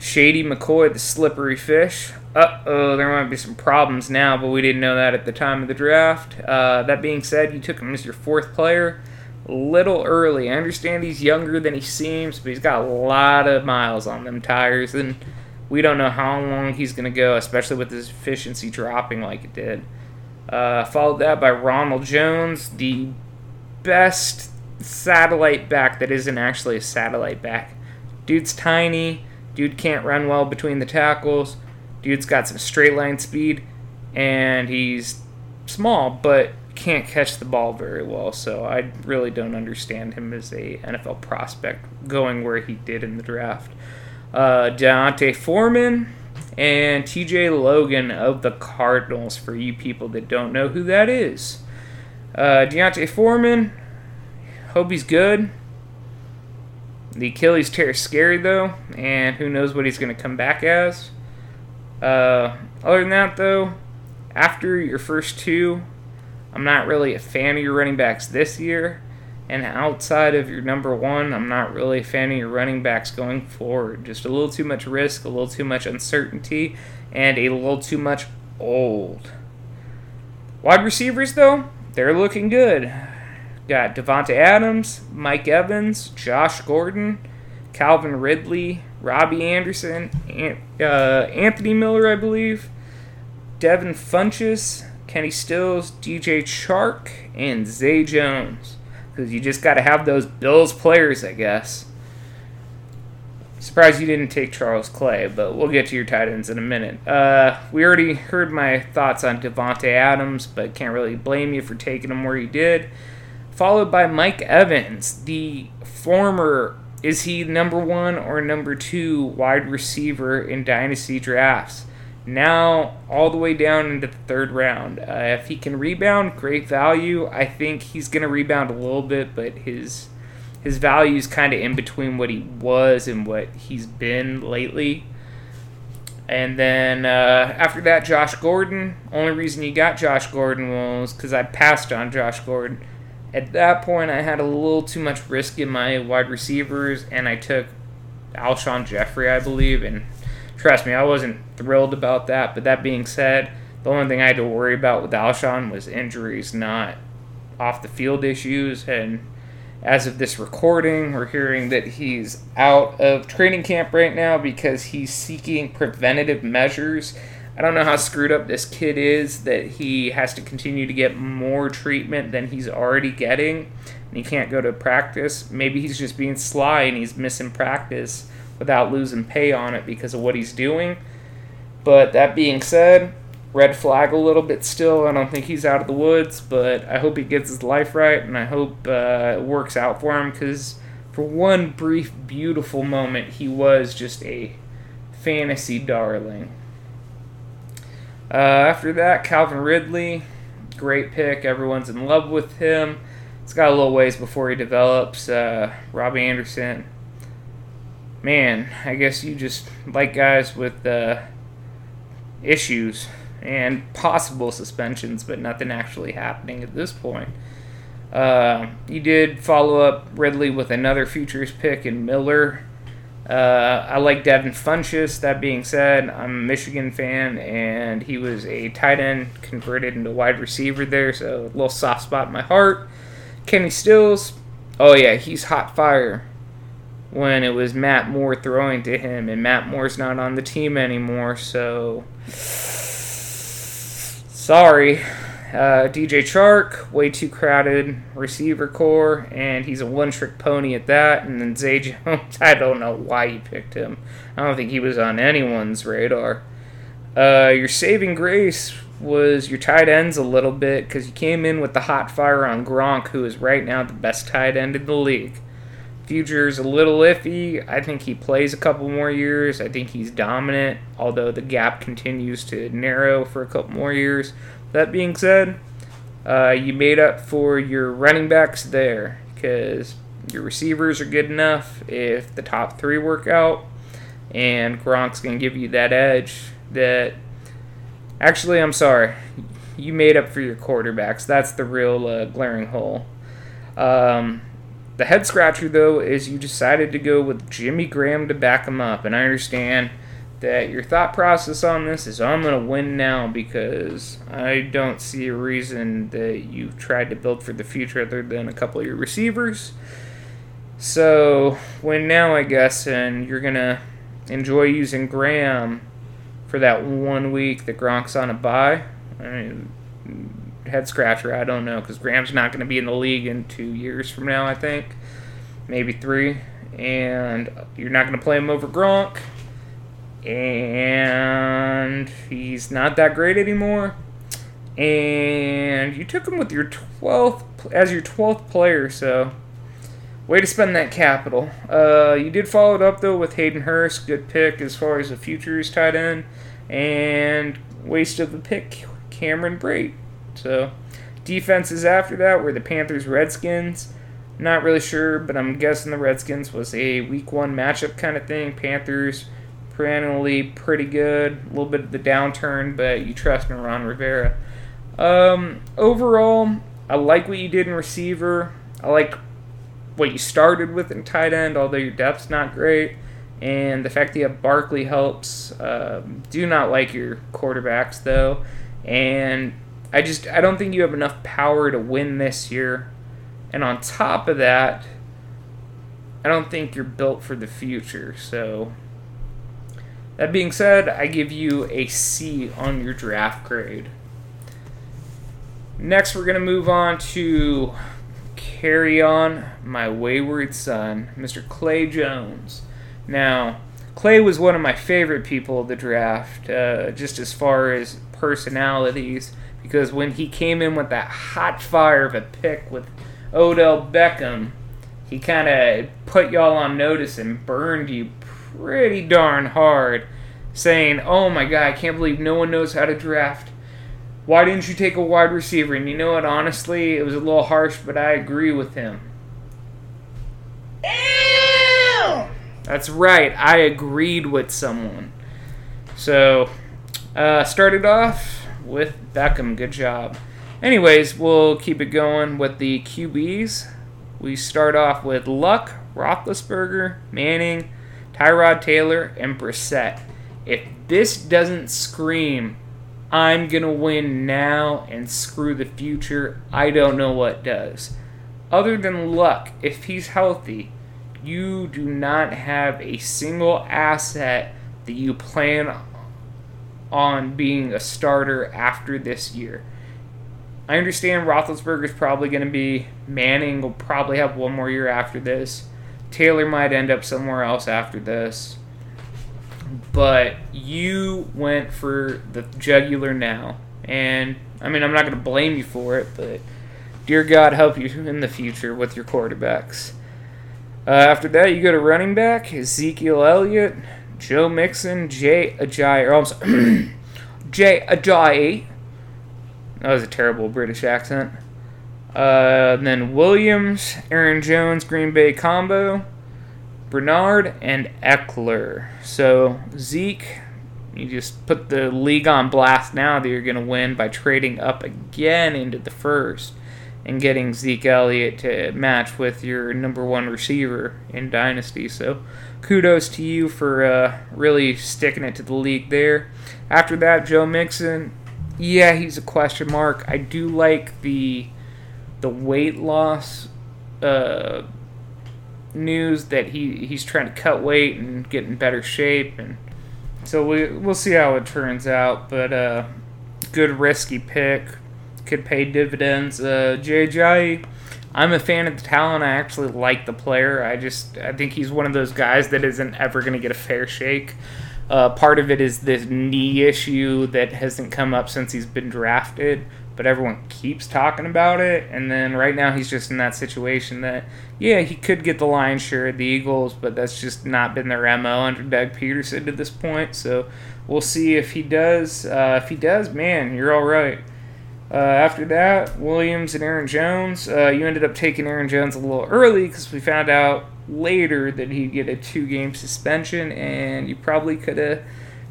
Shady McCoy, the slippery fish. Uh oh, there might be some problems now, but we didn't know that at the time of the draft. Uh, that being said, you took him as your fourth player a little early. I understand he's younger than he seems, but he's got a lot of miles on them tires, and we don't know how long he's going to go, especially with his efficiency dropping like it did. Uh, followed that by Ronald Jones, the best satellite back that isn't actually a satellite back. Dude's tiny. Dude can't run well between the tackles. Dude's got some straight line speed, and he's small, but can't catch the ball very well. So I really don't understand him as a NFL prospect going where he did in the draft. Uh, D'Onta Foreman and TJ Logan of the Cardinals for you people that don't know who that is. Uh, D'Onta Foreman, hope he's good. The Achilles tear is scary though, and who knows what he's going to come back as. Uh, other than that, though, after your first two, I'm not really a fan of your running backs this year. And outside of your number one, I'm not really a fan of your running backs going forward. Just a little too much risk, a little too much uncertainty, and a little too much old. Wide receivers, though, they're looking good. Got Davante Adams, Mike Evans, Josh Gordon, Calvin Ridley, Robbie Anderson, uh, Anthony Miller, I believe, Devin Funchess, Kenny Stills, DJ Chark, and Zay Jones because you just got to have those Bills players, I guess. Surprised you didn't take Charles Clay, but we'll get to your tight ends in a minute. Uh, we already heard my thoughts on Davante Adams, but can't really blame you for taking him where you did. Followed by Mike Evans, the former is he number one or number two wide receiver in dynasty drafts? Now all the way down into the third round. Uh, if he can rebound, great value. I think he's going to rebound a little bit, but his his value is kind of in between what he was and what he's been lately. And then uh, after that, Josh Gordon. Only reason you got Josh Gordon was because I passed on Josh Gordon. At that point, I had a little too much risk in my wide receivers, and I took Alshon Jeffery, I believe. And trust me, I wasn't thrilled about that. But that being said, the only thing I had to worry about with Alshon was injuries, not off the field issues. And as of this recording, we're hearing that he's out of training camp right now because he's seeking preventative measures. I don't know how screwed up this kid is that he has to continue to get more treatment than he's already getting and he can't go to practice. Maybe he's just being sly and he's missing practice without losing pay on it because of what he's doing. But that being said, red flag a little bit still. I don't think he's out of the woods, but I hope he gets his life right, and I hope uh, it works out for him because for one brief, beautiful moment, he was just a fantasy darling. Uh, after that, Calvin Ridley, great pick. Everyone's in love with him. It's got a little ways before he develops. Uh, Robbie Anderson, man, I guess you just like guys with uh, issues and possible suspensions, but nothing actually happening at this point. Uh, you did follow up Ridley with another futures pick in Miller. Uh, I like Devin Funchess. That being said, I'm a Michigan fan, and he was a tight end converted into wide receiver there, so a little soft spot in my heart. Kenny Stills, oh yeah, he's hot fire. When it was Matt Moore throwing to him, and Matt Moore's not on the team anymore, so Sorry. Uh, DJ Chark, way too crowded receiver core, and he's a one trick pony at that. And then Zay Jones, I don't know why you picked him. I don't think he was on anyone's radar. Uh, your saving grace was your tight ends a little bit because you came in with the hot fire on Gronk, who is right now the best tight end in the league. Future's a little iffy. I think he plays a couple more years. I think he's dominant, although the gap continues to narrow for a couple more years. That being said, uh, you made up for your running backs there because your receivers are good enough if the top three work out, and Gronk's going to give you that edge that. Actually, I'm sorry. You made up for your quarterbacks. That's the real uh, glaring hole. Um, the head scratcher, though, is you decided to go with Jimmy Graham to back him up. And I understand that your thought process on this is I'm going to win now because I don't see a reason that you've tried to build for the future other than a couple of your receivers. So, win now, I guess, and you're going to enjoy using Graham for that one week that Gronk's on a bye. I mean, head scratcher. I don't know because Graham's not going to be in the league in two years from now. I think maybe three, and you're not going to play him over Gronk, and he's not that great anymore. And you took him with your twelfth as your twelfth player, so way to spend that capital. Uh, you did follow it up though with Hayden Hurst, good pick as far as the futures tight end, and waste of the pick Cameron Brate. So, defenses after that were the Panthers Redskins. Not really sure, but I'm guessing the Redskins was a week one matchup kind of thing. Panthers perennially pretty good. A little bit of the downturn, but you trust in Ron Rivera. Um, overall, I like what you did in receiver. I like what you started with in tight end, although your depth's not great. And the fact that you have Barkley helps. Um, do not like your quarterbacks, though. And I just I don't think you have enough power to win this year. And on top of that, I don't think you're built for the future. So that being said, I give you a C on your draft grade. Next, we're going to move on to carry on my wayward son, Mr. Clay Jones. Now, Clay was one of my favorite people of the draft, uh, just as far as personalities, because when he came in with that hot fire of a pick with Odell Beckham, he kind of put y'all on notice and burned you pretty darn hard, saying, Oh my god, I can't believe no one knows how to draft. Why didn't you take a wide receiver? And you know what, honestly, it was a little harsh, but I agree with him. That's right, I agreed with someone. So, uh, started off with Beckham. Good job. Anyways, we'll keep it going with the QBs. We start off with Luck, Roethlisberger, Manning, Tyrod Taylor, and Brissett. If this doesn't scream, I'm gonna win now and screw the future, I don't know what does. Other than Luck, if he's healthy, you do not have a single asset that you plan on being a starter after this year. I understand Roethlisberger is probably going to be. Manning will probably have one more year after this. Taylor might end up somewhere else after this. But you went for the jugular now. And, I mean, I'm not going to blame you for it, but dear God, help you in the future with your quarterbacks. Uh, after that, you go to running back Ezekiel Elliott, Joe Mixon, Jay Ajayi, or I'm sorry, Jay Ajayi. That was a terrible British accent. Uh, then Williams, Aaron Jones, Green Bay combo, Bernard, and Ekeler. So Zeke, you just put the league on blast now that you're going to win by trading up again into the first and getting Zeke Elliott to match with your number one receiver in Dynasty. So kudos to you for uh, really sticking it to the league there. After that, Joe Mixon, yeah, he's a question mark. I do like the the weight loss uh, news that he, he's trying to cut weight and get in better shape, and so we we'll see how it turns out. But uh, good risky pick could pay dividends. Uh, JJ, I'm a fan of the talent. I actually like the player. I just I think he's one of those guys that isn't ever going to get a fair shake. Uh, part of it is this knee issue that hasn't come up since he's been drafted, but everyone keeps talking about it. And then right now he's just in that situation that, yeah, he could get the lion's share of the Eagles, but that's just not been their MO under Doug Pederson to this point. So we'll see if he does. Uh, if he does, man, you're all right. Uh, after that, Williams and Aaron Jones. Uh, you ended up taking Aaron Jones a little early because we found out later that he'd get a two game suspension, and you probably could have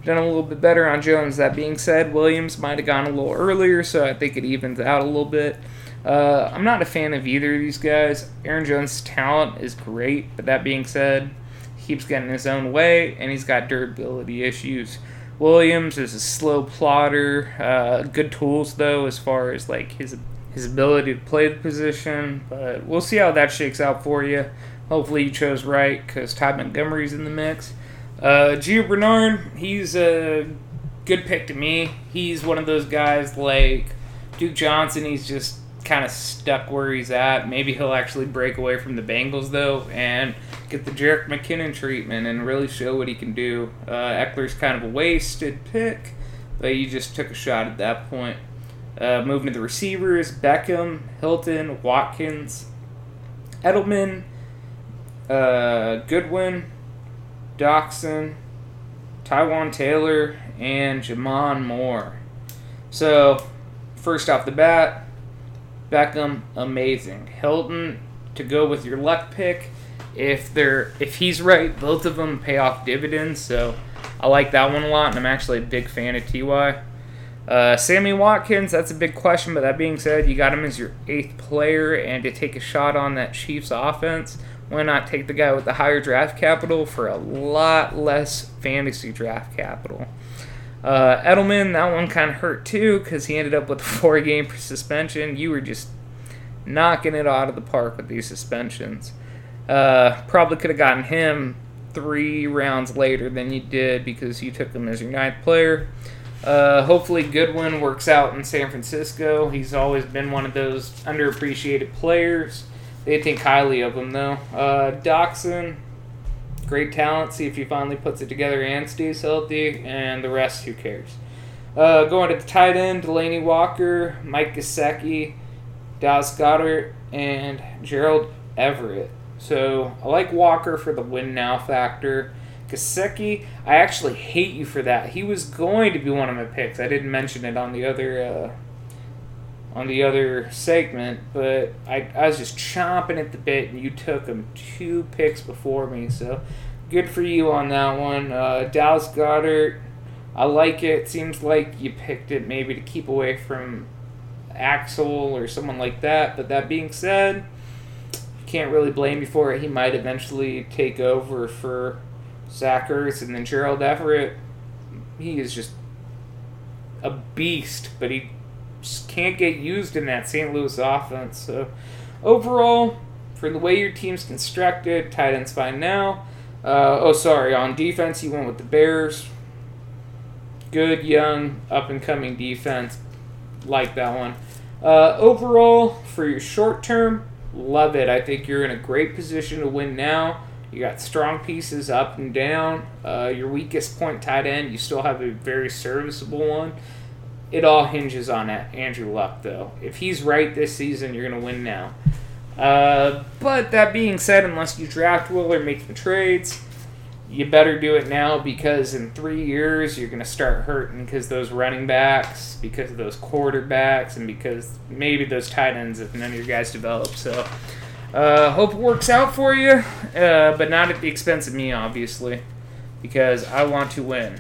done a little bit better on Jones. That being said, Williams might have gone a little earlier, so I think it evens out a little bit. Uh, I'm not a fan of either of these guys. Aaron Jones' talent is great, but that being said, he keeps getting his own way, and he's got durability issues. Williams is a slow plotter. Uh, good tools though, as far as like his his ability to play the position. But we'll see how that shakes out for you. Hopefully you chose right because Ty Montgomery's in the mix. Uh, Gio Bernard, he's a good pick to me. He's one of those guys like Duke Johnson. He's just kind of stuck where he's at. Maybe he'll actually break away from the Bengals though and get the Jerick McKinnon treatment and really show what he can do. Uh, Ekeler's kind of a wasted pick, but you just took a shot at that point. Uh, moving to the receivers, Beckham, Hilton, Watkins, Edelman, uh, Goodwin, Doctson, Taywan Taylor, and J'Mon Moore. So, first off the bat, Beckham, amazing. Hilton, to go with your luck pick, if they're if he's right, both of them pay off dividends. So I like that one a lot, and I'm actually a big fan of Ty. Uh, Sammy Watkins, that's a big question. But that being said, you got him as your eighth player, and to take a shot on that Chiefs offense, why not take the guy with the higher draft capital for a lot less fantasy draft capital? Uh, Edelman, that one kind of hurt too because he ended up with a four game suspension. You were just knocking it out of the park with these suspensions. Uh, probably could have gotten him three rounds later than you did because you took him as your ninth player. Uh, hopefully, Goodwin works out in San Francisco. He's always been one of those underappreciated players. They think highly of him, though. Uh, Great talent. See if he finally puts it together and stays healthy. And the rest, who cares? Uh, going to the tight end, Delanie Walker, Mike Gesicki, Dallas Goedert, and Gerald Everett. So I like Walker for the win now factor. Gesicki, I actually hate you for that. He was going to be one of my picks. I didn't mention it on the other uh, on the other segment, but I, I was just chomping at the bit, and you took him two picks before me. So good for you on that one. Uh, Dallas Goedert, I like it. Seems like you picked it maybe to keep away from Axel or someone like that. But that being said, can't really blame you for it. He might eventually take over for Zach Ertz and then Gerald Everett. He is just a beast, but he just can't get used in that St. Louis offense. So overall, for the way your team's constructed, tight end's fine now. Uh, oh, sorry. On defense, you went with the Bears. Good, young, up and coming defense. Like that one. Uh, overall, for your short term, love it. I think you're in a great position to win now. You got strong pieces up and down. Uh, your weakest point tight end, you still have a very serviceable one. It all hinges on Andrew Luck, though. If he's right this season, you're going to win now. Uh, but that being said, unless you draft Will or make the trades, you better do it now because in three years you're going to start hurting because those running backs, because of those quarterbacks, and because maybe those tight ends if none of your guys develop. So, uh, hope it works out for you, uh, but not at the expense of me, obviously, because I want to win.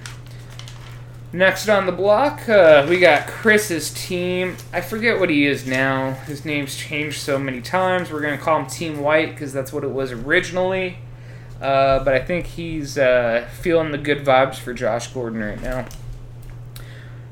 Next on the block, uh, we got Chris's team. I forget what he is now. His name's changed so many times. We're going to call him Team White because that's what it was originally. Uh, but I think he's uh, feeling the good vibes for Josh Gordon right now.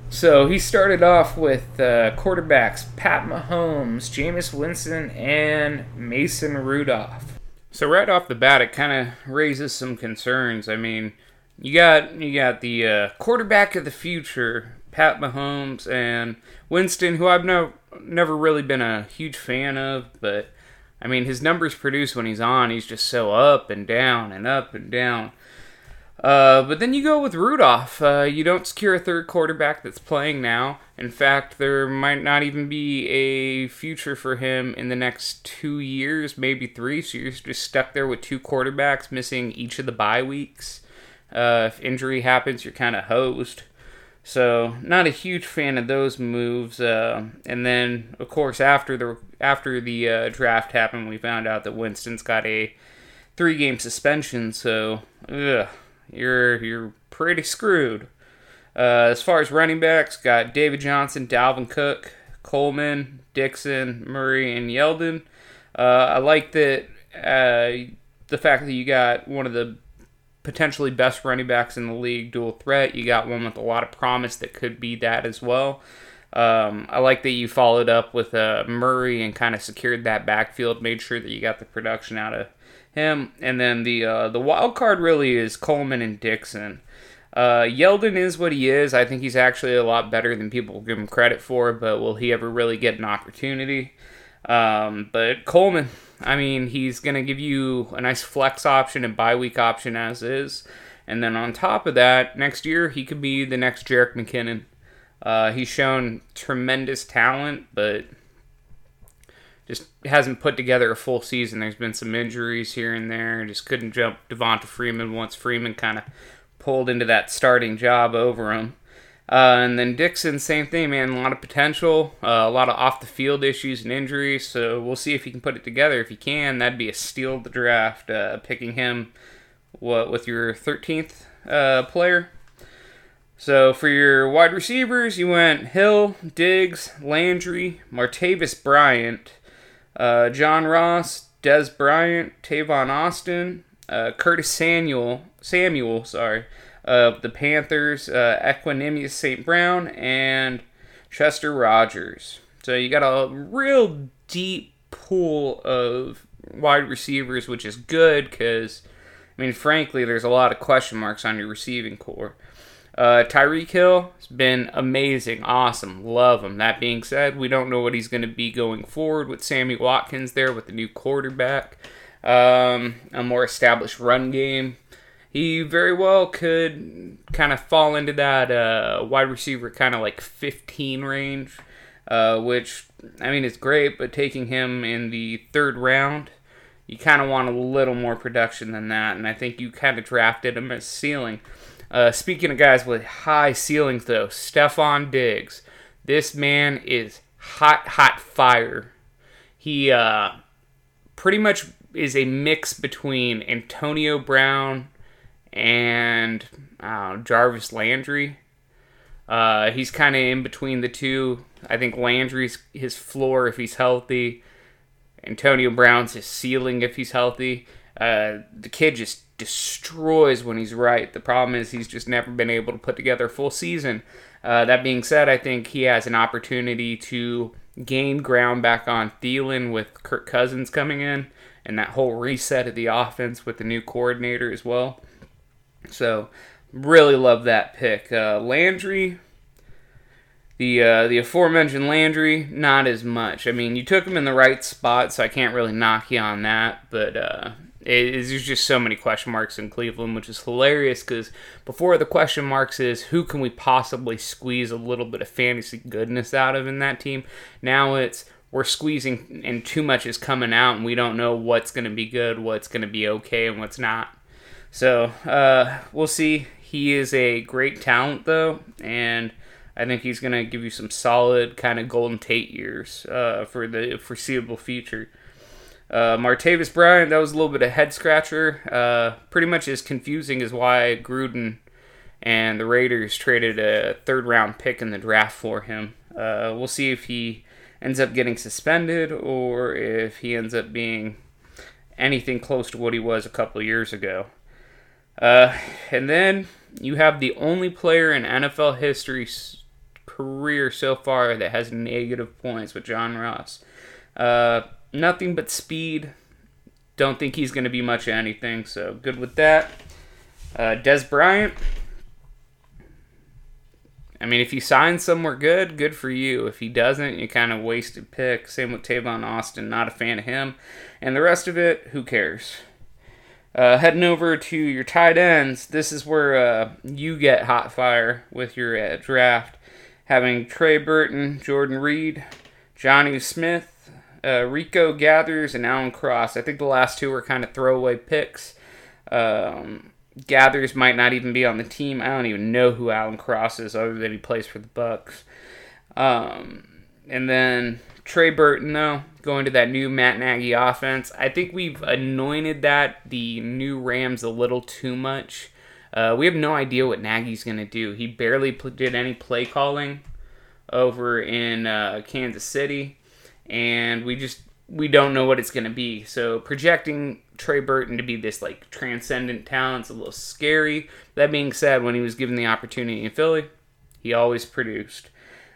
So he started off with uh, quarterbacks Pat Mahomes, Jameis Winston, and Mason Rudolph. So right off the bat, it kind of raises some concerns. I mean, you got you got the uh, quarterback of the future, Pat Mahomes, and Winston, who I've no, never really been a huge fan of, but I mean his numbers produce when he's on. He's just so up and down and up and down. Uh, but then you go with Rudolph. Uh, you don't secure a third quarterback that's playing now. In fact, there might not even be a future for him in the next two years, maybe three. So you're just stuck there with two quarterbacks missing each of the bye weeks. Uh, if injury happens, you're kind of hosed. So not a huge fan of those moves. Uh, and then, of course, after the after the uh, draft happened, we found out that Winston's got a three game suspension. So ugh, you're you're pretty screwed. Uh, as far as running backs, got David Johnson, Dalvin Cook, Coleman, Dixon, Murray, and Yeldon. Uh, I like that uh, the fact that you got one of the potentially best running backs in the league, dual threat. You got one with a lot of promise that could be that as well. Um, I like that you followed up with uh, Murray and kind of secured that backfield, made sure that you got the production out of him. And then the uh, the wild card really is Coleman and Dixon. Uh, Yeldon is what he is. I think he's actually a lot better than people give him credit for, but will he ever really get an opportunity? Um, but Coleman, I mean, he's going to give you a nice flex option and bye week option as is. And then on top of that, next year he could be the next Jerick McKinnon. Uh, he's shown tremendous talent, but just hasn't put together a full season. There's been some injuries here and there. Just couldn't jump Devonta Freeman once Freeman kind of pulled into that starting job over him. Uh, and then Dixon, same thing, man. A lot of potential, uh, a lot of off the field issues and injuries. So we'll see if he can put it together. If he can, that'd be a steal of the draft. Uh, picking him, what with your 13th uh, player. So for your wide receivers, you went Hill, Diggs, Landry, Martavis Bryant, uh, John Ross, Dez Bryant, Tavon Austin, uh, Curtis Samuel, Samuel, sorry of the Panthers, uh, Equanimeous St. Brown, and Chester Rogers. So you got a real deep pool of wide receivers, which is good because, I mean, frankly, there's a lot of question marks on your receiving core. Uh, Tyreek Hill has been amazing, awesome, love him. That being said, we don't know what he's going to be going forward with Sammy Watkins there with the new quarterback, um, a more established run game. He very well could kind of fall into that uh, wide receiver kind of like 15 range, uh, which, I mean, is great, but taking him in the third round, you kind of want a little more production than that, and I think you kind of drafted him as ceiling. Uh, speaking of guys with high ceilings, though, Stefon Diggs. This man is hot, hot fire. He uh, pretty much is a mix between Antonio Brown and Jarvis Landry. Uh, he's kind of in between the two. I think Landry's his floor if he's healthy. Antonio Brown's his ceiling if he's healthy. Uh, the kid just destroys when he's right. The problem is he's just never been able to put together a full season. Uh, that being said, I think he has an opportunity to gain ground back on Thielen with Kirk Cousins coming in and that whole reset of the offense with the new coordinator as well. So, really love that pick. Uh, Landry, the uh, the aforementioned Landry, not as much. I mean, you took him in the right spot, so I can't really knock you on that. But uh, it, there's just so many question marks in Cleveland, which is hilarious because before the question marks is who can we possibly squeeze a little bit of fantasy goodness out of in that team. Now it's we're squeezing and too much is coming out, and we don't know what's going to be good, what's going to be okay, and what's not. So uh, we'll see. He is a great talent, though, and I think he's going to give you some solid kind of Golden Tate years uh, for the foreseeable future. Uh, Martavis Bryant, that was a little bit of head scratcher. Uh, pretty much as confusing as why Gruden and the Raiders traded a third round pick in the draft for him. Uh, we'll see if he ends up getting suspended or if he ends up being anything close to what he was a couple years ago. Uh, and then you have the only player in NFL history's career so far that has negative points with John Ross. Uh, nothing but speed. Don't think he's going to be much of anything, so good with that. Uh, Dez Bryant. I mean, if he signs somewhere good, good for you. If he doesn't, you kind of wasted pick. Same with Tavon Austin. Not a fan of him. And the rest of it, who cares? Uh, heading over to your tight ends, this is where uh, you get hot fire with your uh, draft. Having Trey Burton, Jordan Reed, Jonnu Smith, uh, Rico Gathers, and Alan Cross. I think the last two were kind of throwaway picks. Um, Gathers might not even be on the team. I don't even know who Alan Cross is, other than he plays for the Bucks. Um, and then Trey Burton, though, going to that new Matt Nagy offense. I think we've anointed that the new Rams a little too much. Uh, we have no idea what Nagy's going to do. He barely did any play calling over in uh, Kansas City, and we just we don't know what it's going to be. So projecting Trey Burton to be this like transcendent talent is a little scary. That being said, when he was given the opportunity in Philly, he always produced.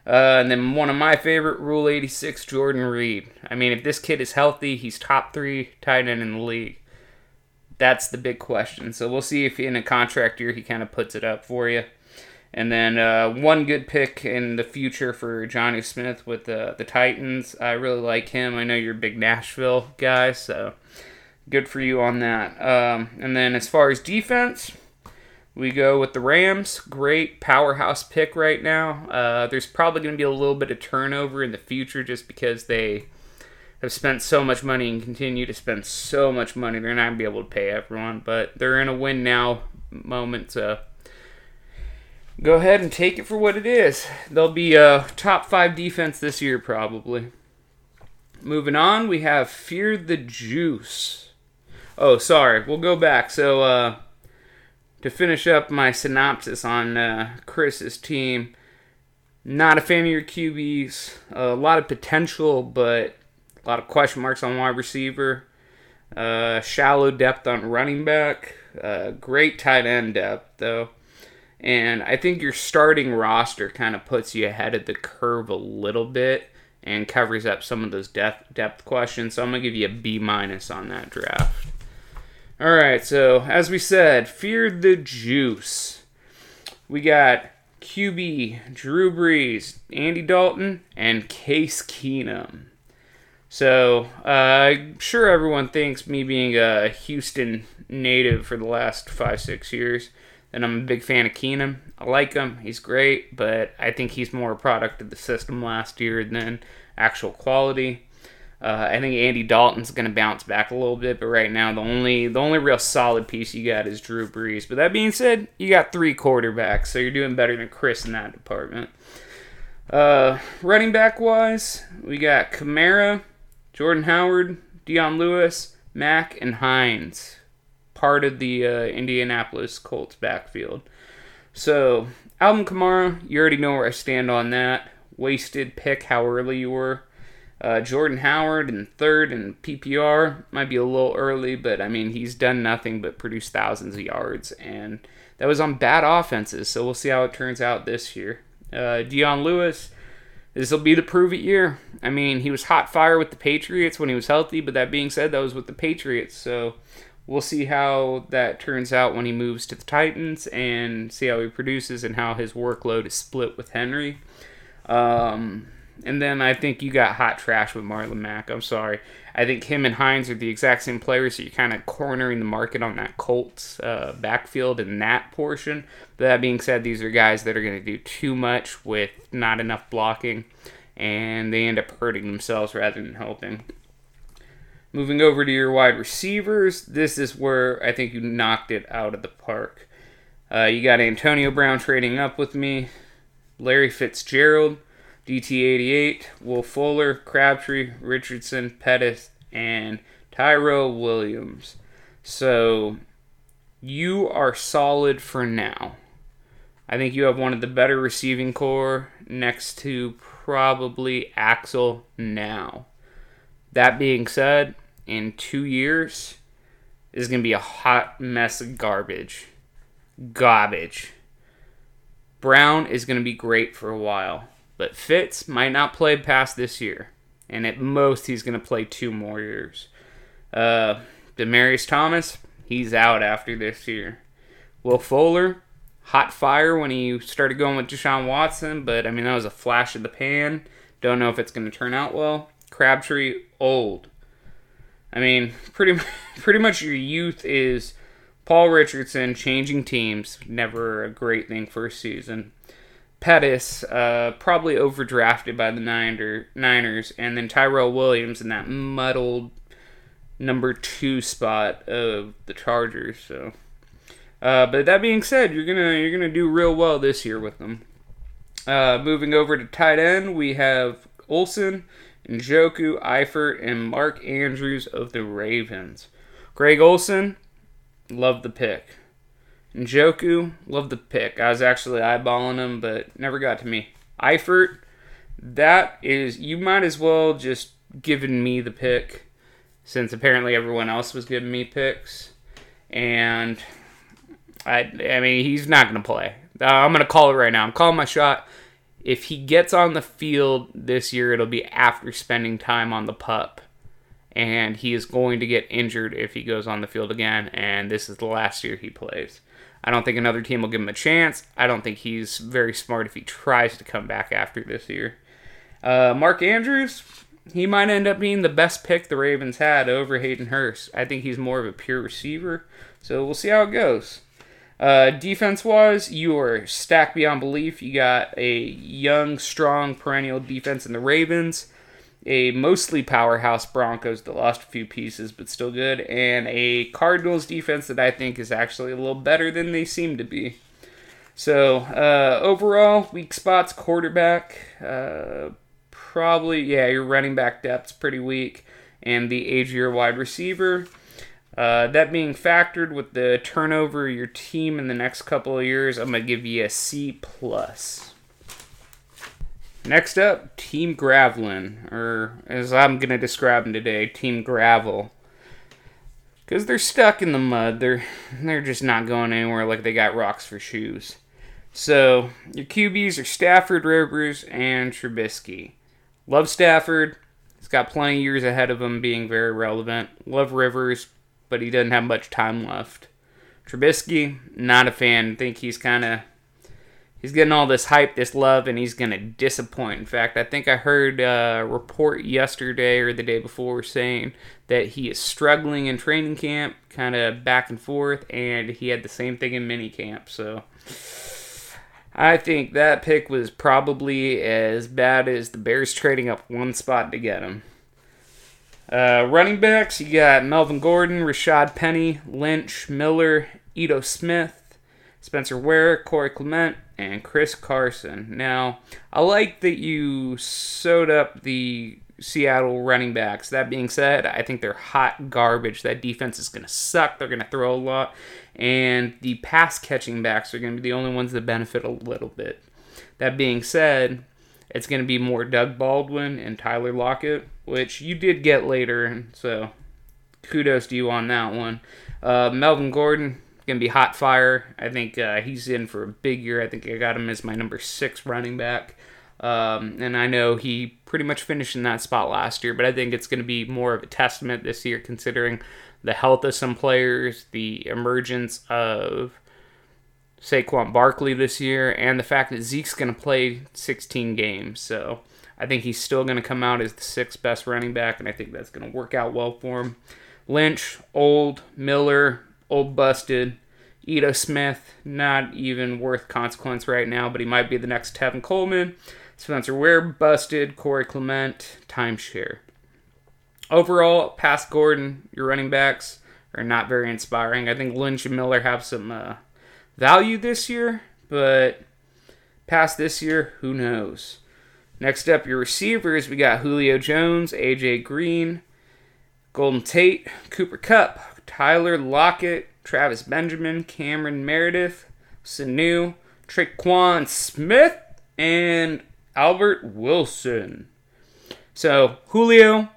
Uh, and then one of my favorite, Rule 86, Jordan Reed. I mean, if this kid is healthy, he's top three tight end in the league. That's the big question. So we'll see if in a contract year he kind of puts it up for you. And then uh, one good pick in the future for Jonnu Smith with the, the Titans. I really like him. I know you're a big Nashville guy, so good for you on that. Um, and then as far as defense, we go with the Rams. Great powerhouse pick right now. Uh, there's probably going to be a little bit of turnover in the future just because they have spent so much money and continue to spend so much money. They're not going to be able to pay everyone, but they're in a win now moment. So go ahead and take it for what it is. They'll be a top five defense this year, probably. Moving on, we have Fear the Juice. Oh, sorry. We'll go back. So, uh, to finish up my synopsis on uh, Chris's team, not a fan of your QBs. A lot of potential, but a lot of question marks on wide receiver. Uh, shallow depth on running back. Uh, great tight end depth, though. And I think your starting roster kind of puts you ahead of the curve a little bit and covers up some of those depth depth questions. So I'm gonna give you a B minus on that draft. All right, so as we said, fear the juice. We got QB, Drew Brees, Andy Dalton, and Case Keenum. So uh, I'm sure everyone thinks me being a Houston native for the last five six years that I'm a big fan of Keenum. I like him; he's great, but I think he's more a product of the system last year than actual quality. Uh, I think Andy Dalton's going to bounce back a little bit, but right now the only the only real solid piece you got is Drew Brees. But that being said, you got three quarterbacks, so you're doing better than Chris in that department. Uh, running back wise, we got Kamara, Jordan Howard, Dion Lewis, Mack, and Hines, part of the uh, Indianapolis Colts backfield. So Alvin Kamara, you already know where I stand on that. Wasted pick, how early you were. Uh, Jordan Howard in third and PPR might be a little early, but I mean he's done nothing but produce thousands of yards, and that was on bad offenses. So we'll see how it turns out this year. Uh, Dion Lewis, this will be the prove it year. I mean he was hot fire with the Patriots when he was healthy, but that being said, that was with the Patriots. So we'll see how that turns out when he moves to the Titans and see how he produces and how his workload is split with Henry. Um, and then I think you got hot trash with Marlon Mack. I'm sorry. I think him and Hines are the exact same players, so you're kind of cornering the market on that Colts uh, backfield in that portion. But that being said, these are guys that are going to do too much with not enough blocking, and they end up hurting themselves rather than helping. Moving over to your wide receivers, this is where I think you knocked it out of the park. Uh, you got Antonio Brown trading up with me, Larry Fitzgerald, DT88, Will Fuller, Crabtree, Richardson, Pettis, and Tyrell Williams. So you are solid for now. I think you have one of the better receiving core next to probably Axel now. That being said, in two years is going to be a hot mess of garbage. Garbage. Brown is going to be great for a while. But Fitz might not play past this year, and at most he's going to play two more years. Uh, Demaryius Thomas, he's out after this year. Will Fuller, hot fire when he started going with Deshaun Watson, but I mean that was a flash of the pan. Don't know if it's going to turn out well. Crabtree, old. I mean, pretty pretty much your youth is Paul Richardson changing teams. Never a great thing for a season. Pettis, uh, probably overdrafted by the Niner, Niners, and then Tyrell Williams in that muddled number two spot of the Chargers. So, uh, but that being said, you're gonna you're gonna do real well this year with them. Uh, moving over to tight end, we have Olsen, Njoku, Eifert, and Mark Andrews of the Ravens. Greg Olsen, love the pick. Njoku, love the pick. I was actually eyeballing him, but never got to me. Eifert, that is, you might as well just given me the pick, since apparently everyone else was giving me picks, and I, I mean, he's not going to play. Uh, I'm going to call it right now. I'm calling my shot. If he gets on the field this year, it'll be after spending time on the pup. And he is going to get injured if he goes on the field again, and this is the last year he plays. I don't think another team will give him a chance. I don't think he's very smart if he tries to come back after this year. Uh, Mark Andrews, he might end up being the best pick the Ravens had over Hayden Hurst. I think he's more of a pure receiver, so we'll see how it goes. Uh, defense wise, you are stacked beyond belief. You got a young, strong, perennial defense in the Ravens a mostly powerhouse Broncos that lost a few pieces but still good, and a Cardinals defense that I think is actually a little better than they seem to be. So uh, overall, weak spots quarterback, uh, probably yeah your running back depth's pretty weak, and the age of your wide receiver. Uh, that being factored with the turnover of your team in the next couple of years, I'm gonna give you a C plus. Next up, Team Gravelin, or as I'm going to describe them today, Team Gravel. Because they're stuck in the mud. They're, they're just not going anywhere like they got rocks for shoes. So, your QBs are Stafford, Rivers, and Trubisky. Love Stafford. He's got plenty of years ahead of him being very relevant. Love Rivers, but he doesn't have much time left. Trubisky, not a fan. Think he's kind of he's getting all this hype, this love, and he's going to disappoint. In fact, I think I heard a report yesterday or the day before saying that he is struggling in training camp, kind of back and forth, and he had the same thing in mini camp. So I think that pick was probably as bad as the Bears trading up one spot to get him. Uh, running backs, you got Melvin Gordon, Rashaad Penny, Lynch, Miller, Ito Smith, Spencer Ware, Corey Clement, and Chris Carson. Now, I like that you sewed up the Seattle running backs. That being said, I think they're hot garbage. That defense is going to suck. They're going to throw a lot. And the pass catching backs are going to be the only ones that benefit a little bit. That being said, it's going to be more Doug Baldwin and Tyler Lockett, which you did get later. So kudos to you on that one. Uh, Melvin Gordon, to be hot fire. I think uh, he's in for a big year. I think I got him as my number six running back. Um, and I know he pretty much finished in that spot last year, but I think it's going to be more of a testament this year considering the health of some players, the emergence of Saquon Barkley this year, and the fact that Zeke's going to play 16 games. So I think he's still going to come out as the sixth best running back, and I think that's going to work out well for him. Lynch, old, Miller, old busted. Ito Smith, not even worth consequence right now, but he might be the next Tevin Coleman. Spencer Ware, busted. Corey Clement, timeshare. Overall, past Gordon, your running backs are not very inspiring. I think Lynch and Miller have some uh, value this year, but past this year, who knows? Next up, your receivers, we got Julio Jones, AJ Green, Golden Tate, Cooper Kupp, Tyler Lockett, Travis Benjamin, Cameron Meredith, Sanu, Tre'Quan Smith, and Albert Wilson. So Julio,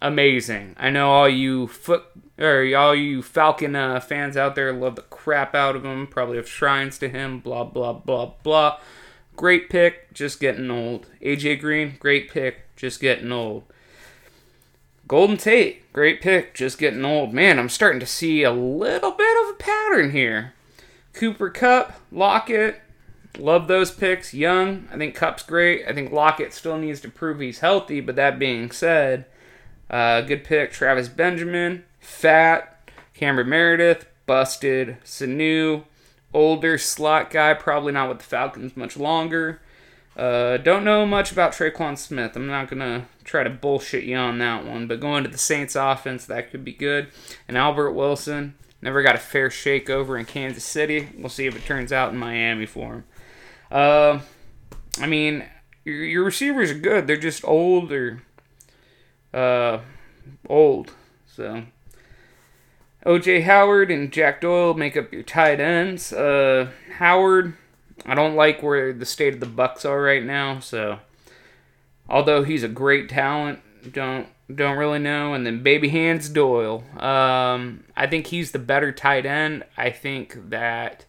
amazing. I know all you foot or all you Falcon uh, fans out there love the crap out of him. Probably have shrines to him. Blah blah blah blah. Great pick, just getting old. AJ Green, great pick, just getting old. Golden Tate, great pick, just getting old. Man, I'm starting to see a little bit of a pattern here. Cooper Kupp, Lockett, love those picks. Young, I think Kupp's great. I think Lockett still needs to prove he's healthy, but that being said, uh, good pick. Travis Benjamin, fat. Cameron Meredith, busted. Sanu, older slot guy, probably not with the Falcons much longer. Uh, don't know much about Tre'Quan Smith. I'm not gonna try to bullshit you on that one, but going to the Saints offense, that could be good. And Albert Wilson never got a fair shake over in Kansas City. We'll see if it turns out in Miami for him. Uh, I mean, your, your receivers are good. They're just old or uh, old. So OJ Howard and Jack Doyle make up your tight ends. Uh, Howard I don't like where the state of the Bucks are right now. So, although he's a great talent, don't don't really know. And then Baby Hands Doyle. Um, I think he's the better tight end. I think that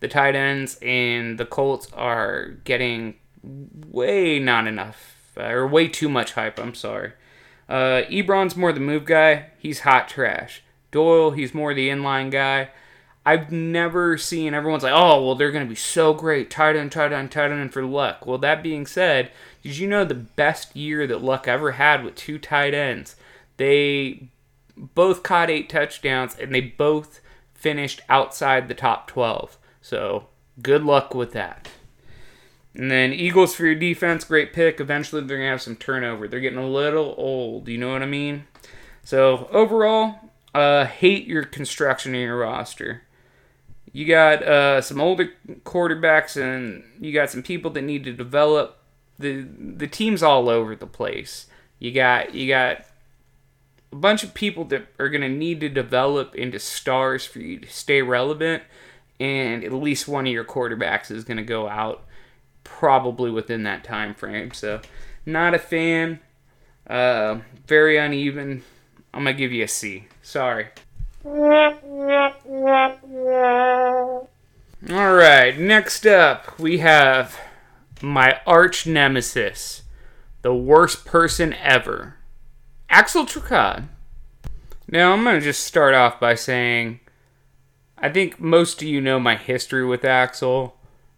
the tight ends and the Colts are getting way not enough or way too much hype. I'm sorry. Uh, Ebron's more the move guy. He's hot trash. Doyle, he's more the inline guy. I've never seen everyone's like, oh, well, they're going to be so great. Tight end, tight end, tight end for luck. Well, that being said, did you know the best year that Luck ever had with two tight ends? They both caught eight touchdowns and they both finished outside the top 12. So good luck with that. And then Eagles for your defense, great pick. Eventually they're going to have some turnover. They're getting a little old. You know what I mean? So overall, uh, hate your construction in your roster you got uh, some older quarterbacks and you got some people that need to develop. the The team's all over the place. You got you got a bunch of people that are going to need to develop into stars for you to stay relevant, and at least one of your quarterbacks is going to go out probably within that time frame. So, not a fan. Uh, very uneven. I'm gonna give you a C. Sorry. Alright, next up we have my arch nemesis, the worst person ever, Axel Tricard. Now, I'm going to just start off by saying I think most of you know my history with Axel.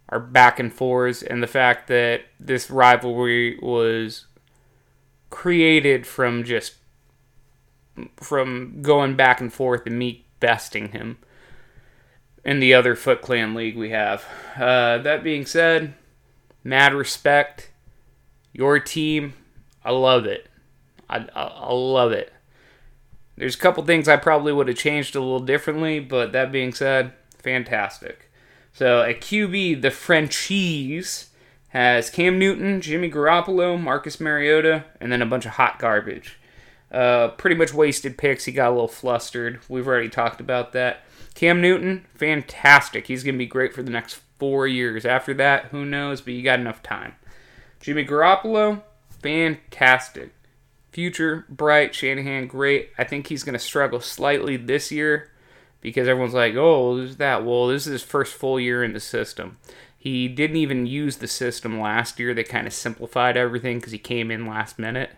our back and forths, and the fact that this rivalry was created from just from going back and forth and me besting him in the other Foot Clan league we have. Uh, that being said, mad respect. Your team, I love it. I, I, I love it. There's a couple things I probably would have changed a little differently, but that being said, fantastic. So at QB, the Frenchies has Cam Newton, Jimmy Garoppolo, Marcus Mariota, and then a bunch of hot garbage. Uh, pretty much wasted picks. He got a little flustered. We've already talked about that. Cam Newton, fantastic. He's going to be great for the next four years. After that, who knows, but you got enough time. Jimmy Garoppolo, fantastic. Future, bright. Shanahan, great. I think he's going to struggle slightly this year because everyone's like, oh, who's that? Well, this is his first full year in the system. He didn't even use the system last year. They kind of simplified everything because he came in last minute.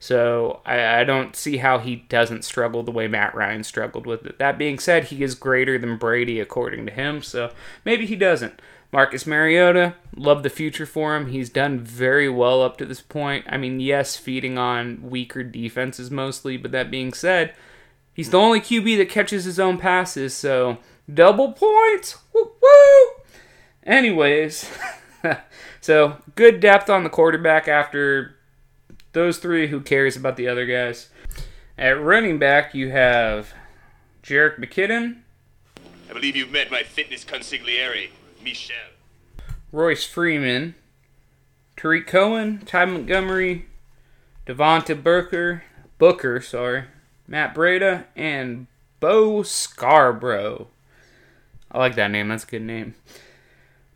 So I, I, don't see how he doesn't struggle the way Matt Ryan struggled with it. That being said, he is greater than Brady according to him, so maybe he doesn't. Marcus Mariota, love the future for him. He's done very well up to this point. I mean, yes, feeding on weaker defenses mostly, but that being said, he's the only QB that catches his own passes, so double points. Woo woo. Anyways, so good depth on the quarterback after those three. Who cares about the other guys? At running back, you have Jerick McKinnon. I believe you've met my fitness consigliere. Michel. Royce Freeman, Tarik Cohen, Ty Montgomery, Devontae Booker, Booker, sorry, Matt Breida, and Bo Scarborough. I like that name. That's a good name.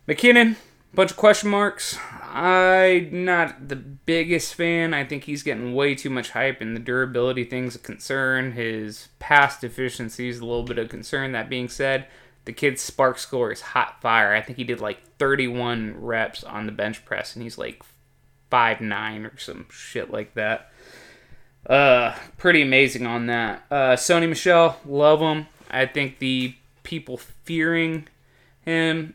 McKinnon, bunch of question marks. I'm not the biggest fan. I think he's getting way too much hype, and the durability thing's a concern. His past deficiencies, a little bit of concern. That being said, the kid's SPARQ score is hot fire. I think he did like 31 reps on the bench press, and he's like five nine or some shit like that. Uh, pretty amazing on that. Uh, Sony Michel, love him. I think the people fearing him,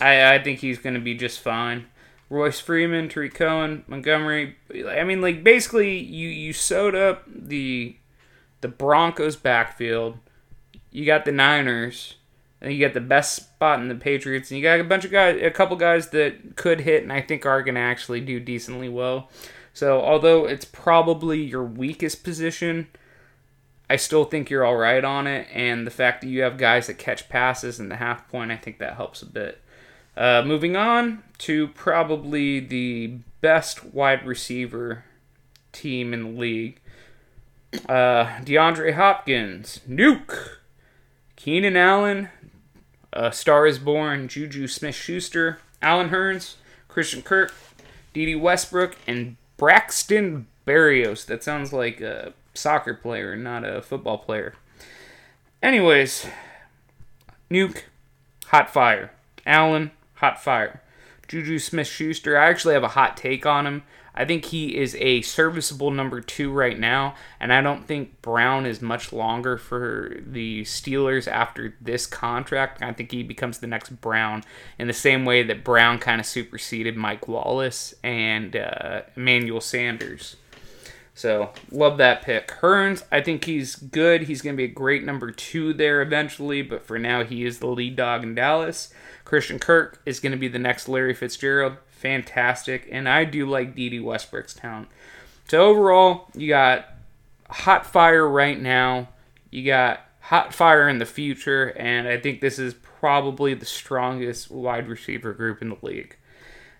I, I think he's going to be just fine. Royce Freeman, Tarik Cohen, Montgomery. I mean, like basically, you you sewed up the the Broncos backfield. You got the Niners and you got the best spot in the Patriots, and you got a bunch of guys, a couple guys that could hit, and I think are to actually do decently well. So, although it's probably your weakest position, I still think you're all right on it. And the fact that you have guys that catch passes in the half point, I think that helps a bit. Uh, moving on to probably the best wide receiver team in the league. Uh, DeAndre Hopkins, Nuke, Keenan Allen, uh, Star is Born, Juju Smith Schuster, Allen Hurns, Christian Kirk, Dede Westbrook, and Braxton Berrios. That sounds like a soccer player, not a football player. Anyways, Nuke, hot fire. Allen, hot fire. Juju Smith Schuster, I actually have a hot take on him. I think he is a serviceable number two right now, and I don't think Brown is much longer for the Steelers after this contract. I think he becomes the next Brown in the same way that Brown kind of superseded Mike Wallace and uh, Emmanuel Sanders. So, love that pick. Hurns, I think he's good. He's going to be a great number two there eventually, but for now, he is the lead dog in Dallas. Christian Kirk is going to be the next Larry Fitzgerald fantastic, and I do like Dede Westbrook's talent. So overall, you got hot fire right now. You got hot fire in the future, and I think this is probably the strongest wide receiver group in the league.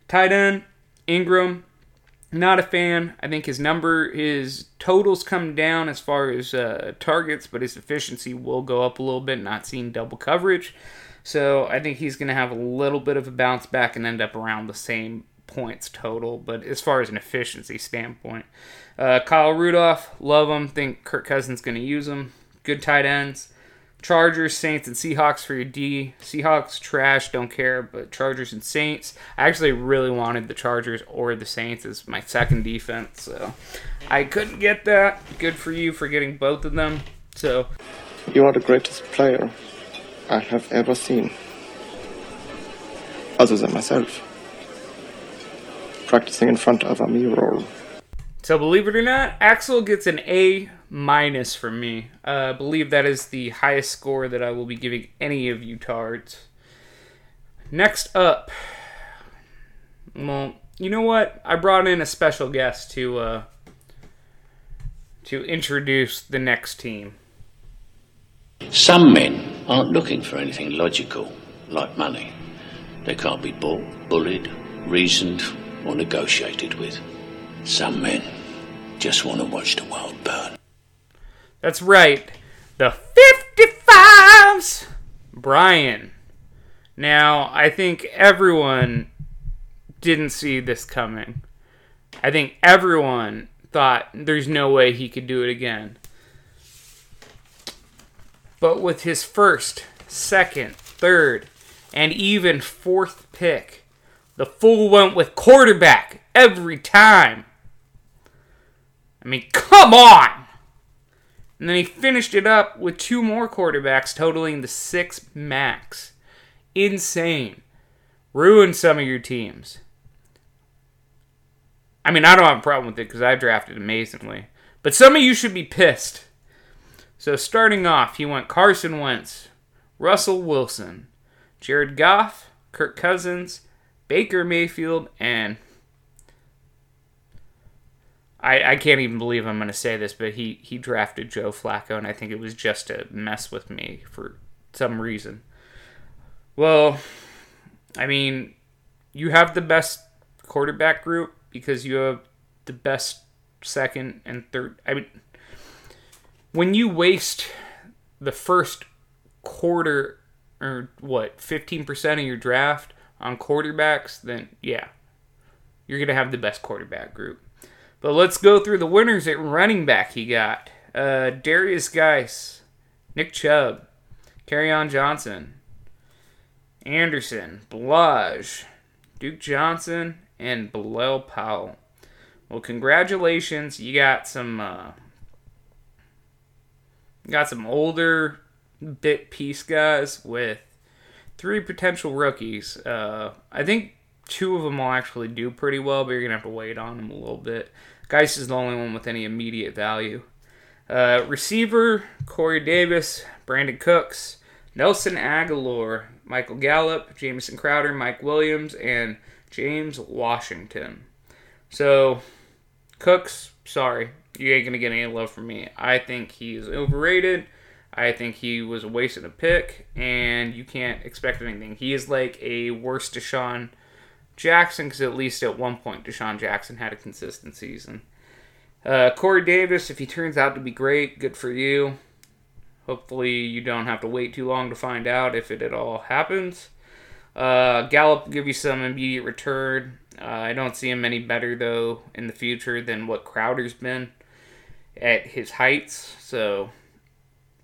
Tight end, Engram, not a fan. I think his number, his totals come down as far as uh, targets, but his efficiency will go up a little bit, not seeing double coverage. So I think he's going to have a little bit of a bounce back and end up around the same points total. But as far as an efficiency standpoint, uh, Kyle Rudolph, love him. Think Kirk Cousins going to use him. Good tight ends. Chargers, Saints, and Seahawks for your D. Seahawks, trash, don't care, but Chargers and Saints. I actually really wanted the Chargers or the Saints as my second defense, so I couldn't get that. Good for you for getting both of them. So, you are the greatest player I have ever seen. other than myself. Practicing in front of a mirror. So believe it or not, Axel gets an A minus for me. Uh, I believe that is the highest score that I will be giving any of you tards. Next up, well, you know what? I brought in a special guest to uh, to introduce the next team. Some men aren't looking for anything logical, like money. They can't be bought, bullied, reasoned, or negotiated with. Some men just want to watch the world burn. That's right, the 55s! Brian. Now, I think everyone didn't see this coming. I think everyone thought there's no way he could do it again. But with his first, second, third, and even fourth pick, the fool went with quarterback every time. I mean, come on! And then he finished it up with two more quarterbacks, totaling the six max. Insane. Ruined some of your teams. I mean, I don't have a problem with it because I've drafted amazingly. But some of you should be pissed. So starting off, he went Carson Wentz, Russell Wilson, Jared Goff, Kirk Cousins, Baker Mayfield, and I, I can't even believe I'm going to say this, but he, he drafted Joe Flacco, and I think it was just to mess with me for some reason. Well, I mean, you have the best quarterback group because you have the best second and third. I mean, when you waste the first quarter or what, 15% of your draft on quarterbacks, then yeah, you're going to have the best quarterback group. But let's go through the winners at running back he got. Uh, Derrius Guice, Nick Chubb, on Johnson, Anderson, Ballage, Duke Johnson, and Bilal Powell. Well, congratulations. You got some uh, got some older bit piece guys with three potential rookies. Uh, I think two of them will actually do pretty well, but you're gonna have to wait on them a little bit. Guice is the only one with any immediate value. Uh, receiver Corey Davis, Brandin Cooks, Nelson Agholor, Michael Gallup, Jamison Crowder, Mike Williams, and James Washington. So, Cooks, sorry, you ain't gonna get any love from me. I think he's overrated. I think he was a waste of a pick, and you can't expect anything. He is like a worse DeSean Jackson, because at least at one point DeSean Jackson had a consistent season. Uh, Corey Davis, if he turns out to be great, good for you. Hopefully, you don't have to wait too long to find out if it at all happens. Uh, Gallup will give you some immediate return. Uh, I don't see him any better, though, in the future than what Crowder's been at his heights. So,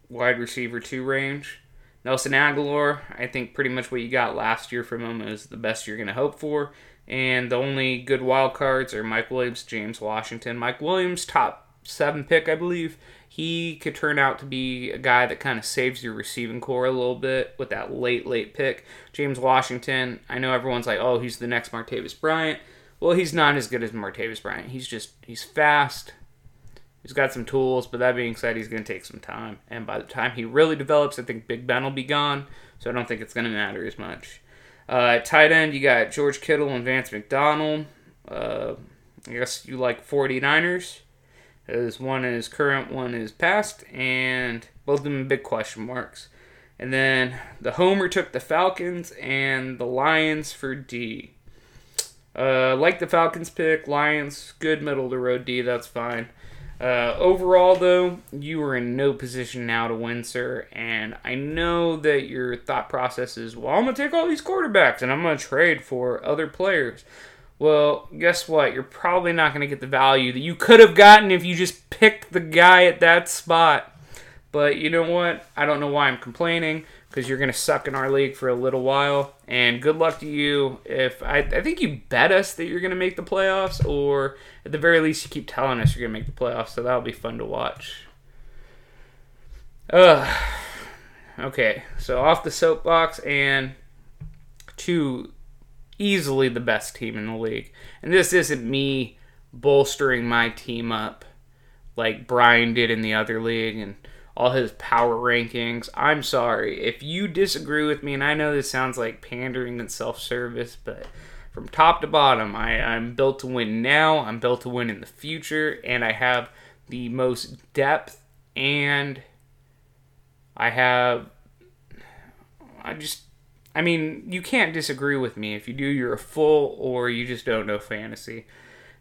wide receiver 2 range. Nelson Agholor, I think pretty much what you got last year from him is the best you're going to hope for. And the only good wild cards are Mike Williams, James Washington. Mike Williams, top seven pick, I believe. He could turn out to be a guy that kind of saves your receiving core a little bit with that late, late pick. James Washington, I know everyone's like, oh, he's the next Martavis Bryant. Well, he's not as good as Martavis Bryant. He's just, he's fast. He's got some tools, but that being said, he's going to take some time. And by the time he really develops, I think Big Ben will be gone. So I don't think it's going to matter as much. Uh, tight end, you got George Kittle and Vance McDonald. Uh, I guess you like 49ers. As one is current, one is past, and both of them big question marks. And then the Homer took the Falcons and the Lions for D. Uh, like the Falcons pick, Lions, good middle of the road D, that's fine. Uh, overall, though, you are in no position now to win, sir. And I know that your thought process is, well, I'm going to take all these quarterbacks and I'm going to trade for other players. Well, guess what? You're probably not going to get the value that you could have gotten if you just picked the guy at that spot. But you know what? I don't know why I'm complaining because you're going to suck in our league for a little while. And good luck to you. If I, I think you bet us that you're going to make the playoffs, or at the very least, you keep telling us you're going to make the playoffs. So that'll be fun to watch. Ugh. Okay, so off the soapbox and to easily the best team in the league. And this isn't me bolstering my team up like Brian did in the other league and all his power rankings. I'm sorry. If you disagree with me, and I know this sounds like pandering and self service, but from top to bottom, I, I'm built to win now, I'm built to win in the future, and I have the most depth and I have. I just. I mean, you can't disagree with me. If you do, you're a fool or you just don't know fantasy.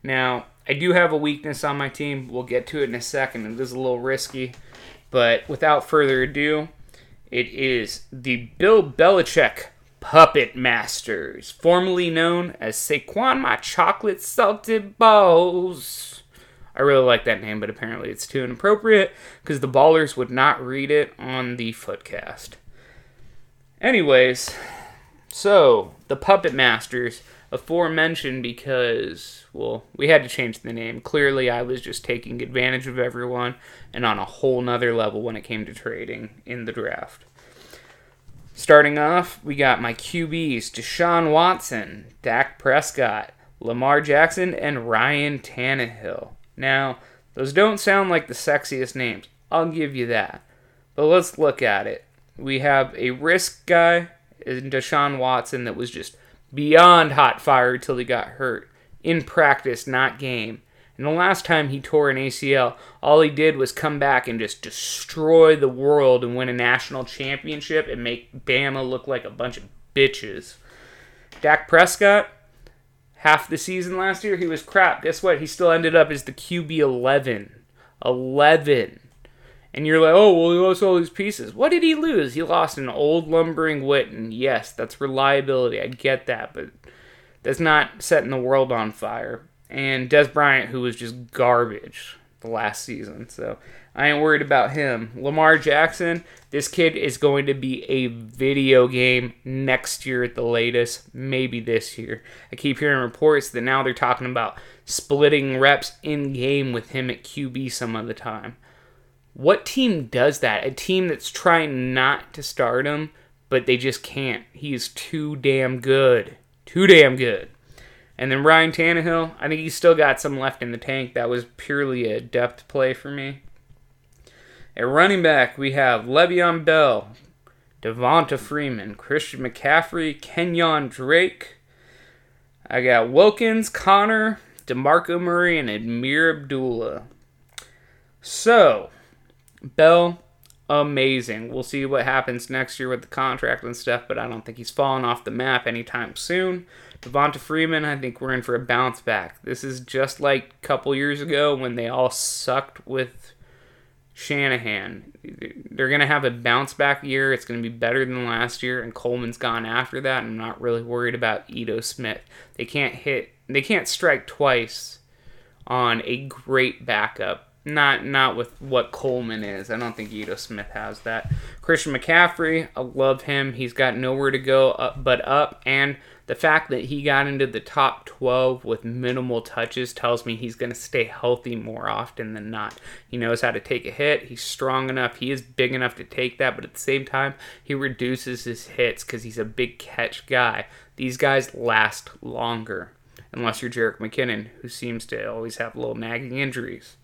Now, I do have a weakness on my team. We'll get to it in a second. It is a little risky. But without further ado, it is the Bill Belichick Puppet Masters, formerly known as Saquon My Chocolate Salted Balls. I really like that name, but apparently it's too inappropriate because the ballers would not read it on the footcast. Anyways, so the Puppet Masters, aforementioned because, well, we had to change the name. Clearly, I was just taking advantage of everyone and on a whole nother level when it came to trading in the draft. Starting off, we got my QBs Deshaun Watson, Dak Prescott, Lamar Jackson, and Ryan Tannehill. Now, those don't sound like the sexiest names. I'll give you that. But let's look at it. We have a risk guy in Deshaun Watson that was just beyond hot fire till he got hurt. In practice, not game. And the last time he tore an ACL, all he did was come back and just destroy the world and win a national championship and make Bama look like a bunch of bitches. Dak Prescott, half the season last year, he was crap. Guess what? He still ended up as the QB 11. 11. And you're like, oh, well, he lost all these pieces. What did he lose? He lost an old lumbering Witten. Yes, that's reliability. I get that, but that's not setting the world on fire. And Dez Bryant, who was just garbage the last season. So I ain't worried about him. Lamar Jackson, this kid is going to be a video game next year at the latest, maybe this year. I keep hearing reports that now they're talking about splitting reps in game with him at QB some of the time. What team does that? A team that's trying not to start him, but they just can't. He is too damn good. Too damn good. And then Ryan Tannehill, I think he's still got some left in the tank. That was purely a depth play for me. At running back, we have Le'Veon Bell, Devonta Freeman, Christian McCaffrey, Kenyon Drake. I got Wilkins, Conner, DeMarco Murray, and Ameer Abdullah. So, Bell, amazing. We'll see what happens next year with the contract and stuff, but I don't think he's falling off the map anytime soon. Devonta Freeman, I think we're in for a bounce back. This is just like a couple years ago when they all sucked with Shanahan. They're going to have a bounce back year. It's going to be better than last year, and Coleman's gone after that. I'm not really worried about Ito Smith. They can't hit, they can't strike twice on a great backup. Not not with what Coleman is. I don't think Ito Smith has that. Christian McCaffrey, I love him. He's got nowhere to go up, but up, and the fact that he got into the top 12 with minimal touches tells me he's going to stay healthy more often than not. He knows how to take a hit. He's strong enough. He is big enough to take that, but at the same time, he reduces his hits because he's a big catch guy. These guys last longer, unless you're Jerick McKinnon, who seems to always have little nagging injuries.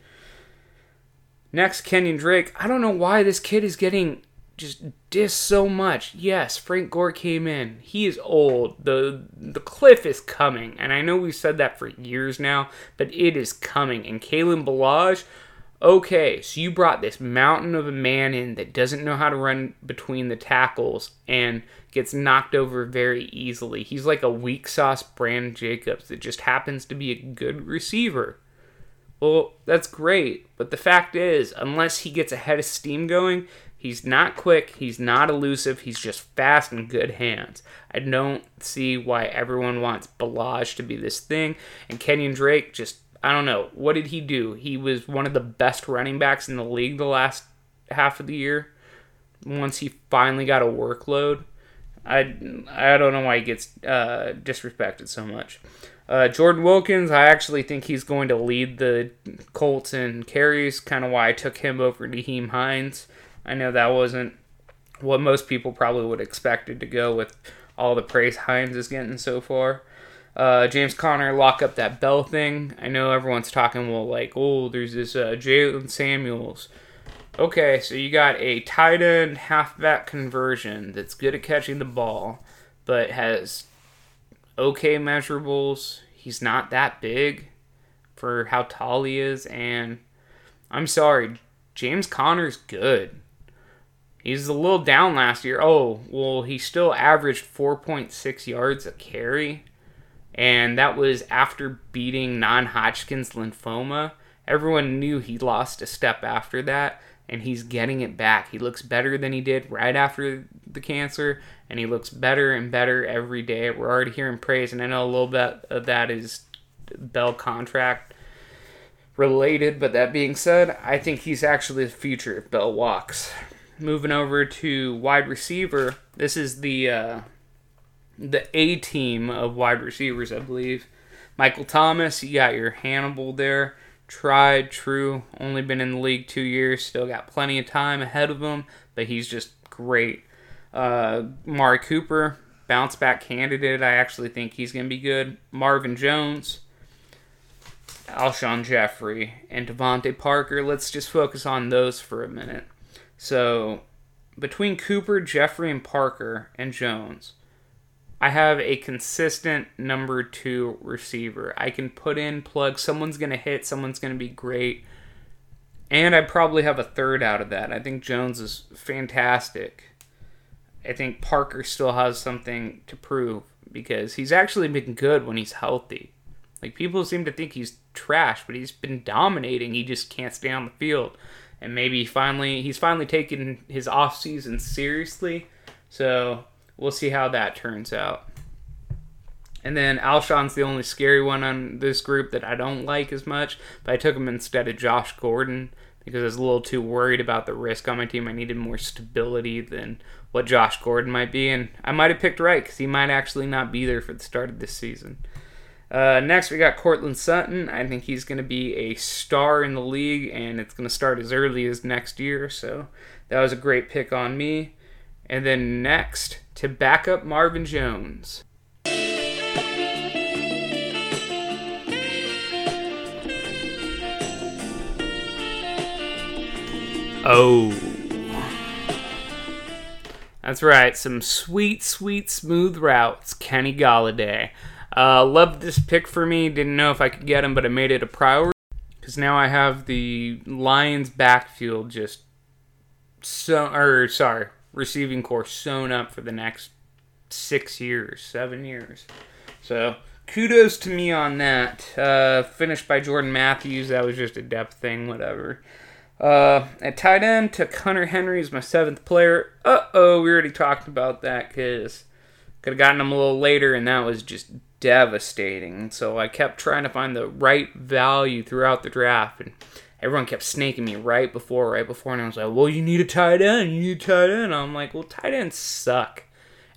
Next, Kenyon Drake. I don't know why this kid is getting just diss so much. Yes, Frank Gore came in. He is old. The the cliff is coming. And I know we've said that for years now, but it is coming. And Kalen Ballage, okay, so you brought this mountain of a man in that doesn't know how to run between the tackles and gets knocked over very easily. He's like a weak sauce Brand Jacobs that just happens to be a good receiver. Well, that's great, but the fact is, unless he gets a head of steam going, he's not quick, he's not elusive, he's just fast and good hands. I don't see why everyone wants Ballage to be this thing, and Kenyon Drake just, I don't know, what did he do? He was one of the best running backs in the league the last half of the year. Once he finally got a workload, I, I don't know why he gets uh, disrespected so much. Uh, Jordan Wilkins, I actually think he's going to lead the Colts in carries, kind of why I took him over Nyheim Hines. I know that wasn't what most people probably would expected to go with all the praise Hines is getting so far. Uh, James Conner lock up that Bell thing. I know everyone's talking well like, oh, there's this uh, Jaylen Samuels. Okay, so you got a tight end halfback conversion that's good at catching the ball, but has okay measurables. He's not that big for how tall he is, and I'm sorry, James Conner's good. He's a little down last year. Oh, well, he still averaged 4.6 yards a carry, and that was after beating non Hodgkin's lymphoma. Everyone knew he lost a step after that, and he's getting it back. He looks better than he did right after the cancer, and he looks better and better every day. We're already hearing praise, and I know a little bit of that is Bell contract related, but that being said, I think he's actually the future if Bell walks. Moving over to wide receiver, this is the uh, the A team of wide receivers, I believe. Michael Thomas, you got your Hannibal there. Tried, true, only been in the league two years, still got plenty of time ahead of him, but he's just great. Uh, Mari Cooper, bounce back candidate. I actually think he's going to be good. Marvin Jones, Alshon Jeffery, and DeVante Parker. Let's just focus on those for a minute. So, between Cooper, Jeffery, and Parker and Jones, I have a consistent number two receiver. I can put in plug. Someone's going to hit, someone's going to be great. And I probably have a third out of that. I think Jones is fantastic. I think Parker still has something to prove because he's actually been good when he's healthy. Like people seem to think he's trash, but he's been dominating. He just can't stay on the field. And maybe finally he's finally taken his off season seriously. So we'll see how that turns out. And then Alshon's the only scary one on this group that I don't like as much, but I took him instead of Josh Gordon because I was a little too worried about the risk on my team. I needed more stability than what Josh Gordon might be, and I might have picked right because he might actually not be there for the start of this season. Uh, next, we got Courtland Sutton. I think he's going to be a star in the league, and it's going to start as early as next year. So that was a great pick on me. And then next, to back up Marvin Jones. Oh. That's right, some sweet, sweet, smooth routes. Kenny Golladay. Uh, loved this pick for me. Didn't know if I could get him, but I made it a priority because now I have the Lions backfield just so, or sorry, receiving corps sewn up for the next six years, seven years. So kudos to me on that. Uh, finished by Jordan Matthews. That was just a depth thing, whatever. Uh, at tight end, took Hunter Henry as my seventh player. Uh oh, we already talked about that because could have gotten him a little later, and that was just devastating. So I kept trying to find the right value throughout the draft, and everyone kept snaking me right before, right before, and I was like, "Well, you need a tight end. You need a tight end." I'm like, "Well, tight ends suck."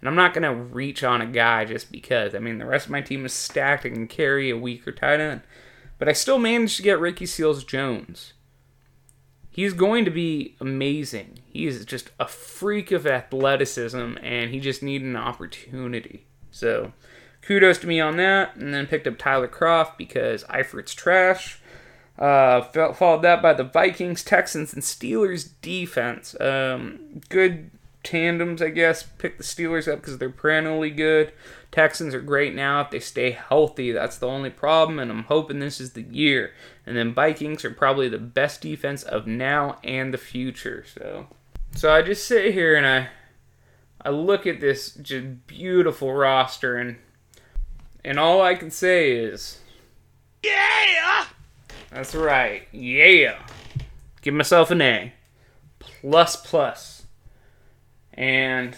And I'm not gonna reach on a guy just because. I mean, the rest of my team is stacked and can carry a weaker tight end, but I still managed to get Ricky Seals Jones. He's going to be amazing. He is just a freak of athleticism, and he just needed an opportunity. So, kudos to me on that. And then picked up Tyler Kroft because Eifert's trash. Uh, followed that by the Vikings, Texans, and Steelers defense. Um, good tandems, I guess. Pick the Steelers up because they're perennially good. Texans are great now if they stay healthy. That's the only problem, and I'm hoping this is the year. And then Vikings are probably the best defense of now and the future. So, so I just sit here and I, I look at this just beautiful roster, and and all I can say is, Yeah! That's right, yeah. Give myself an A, plus plus. And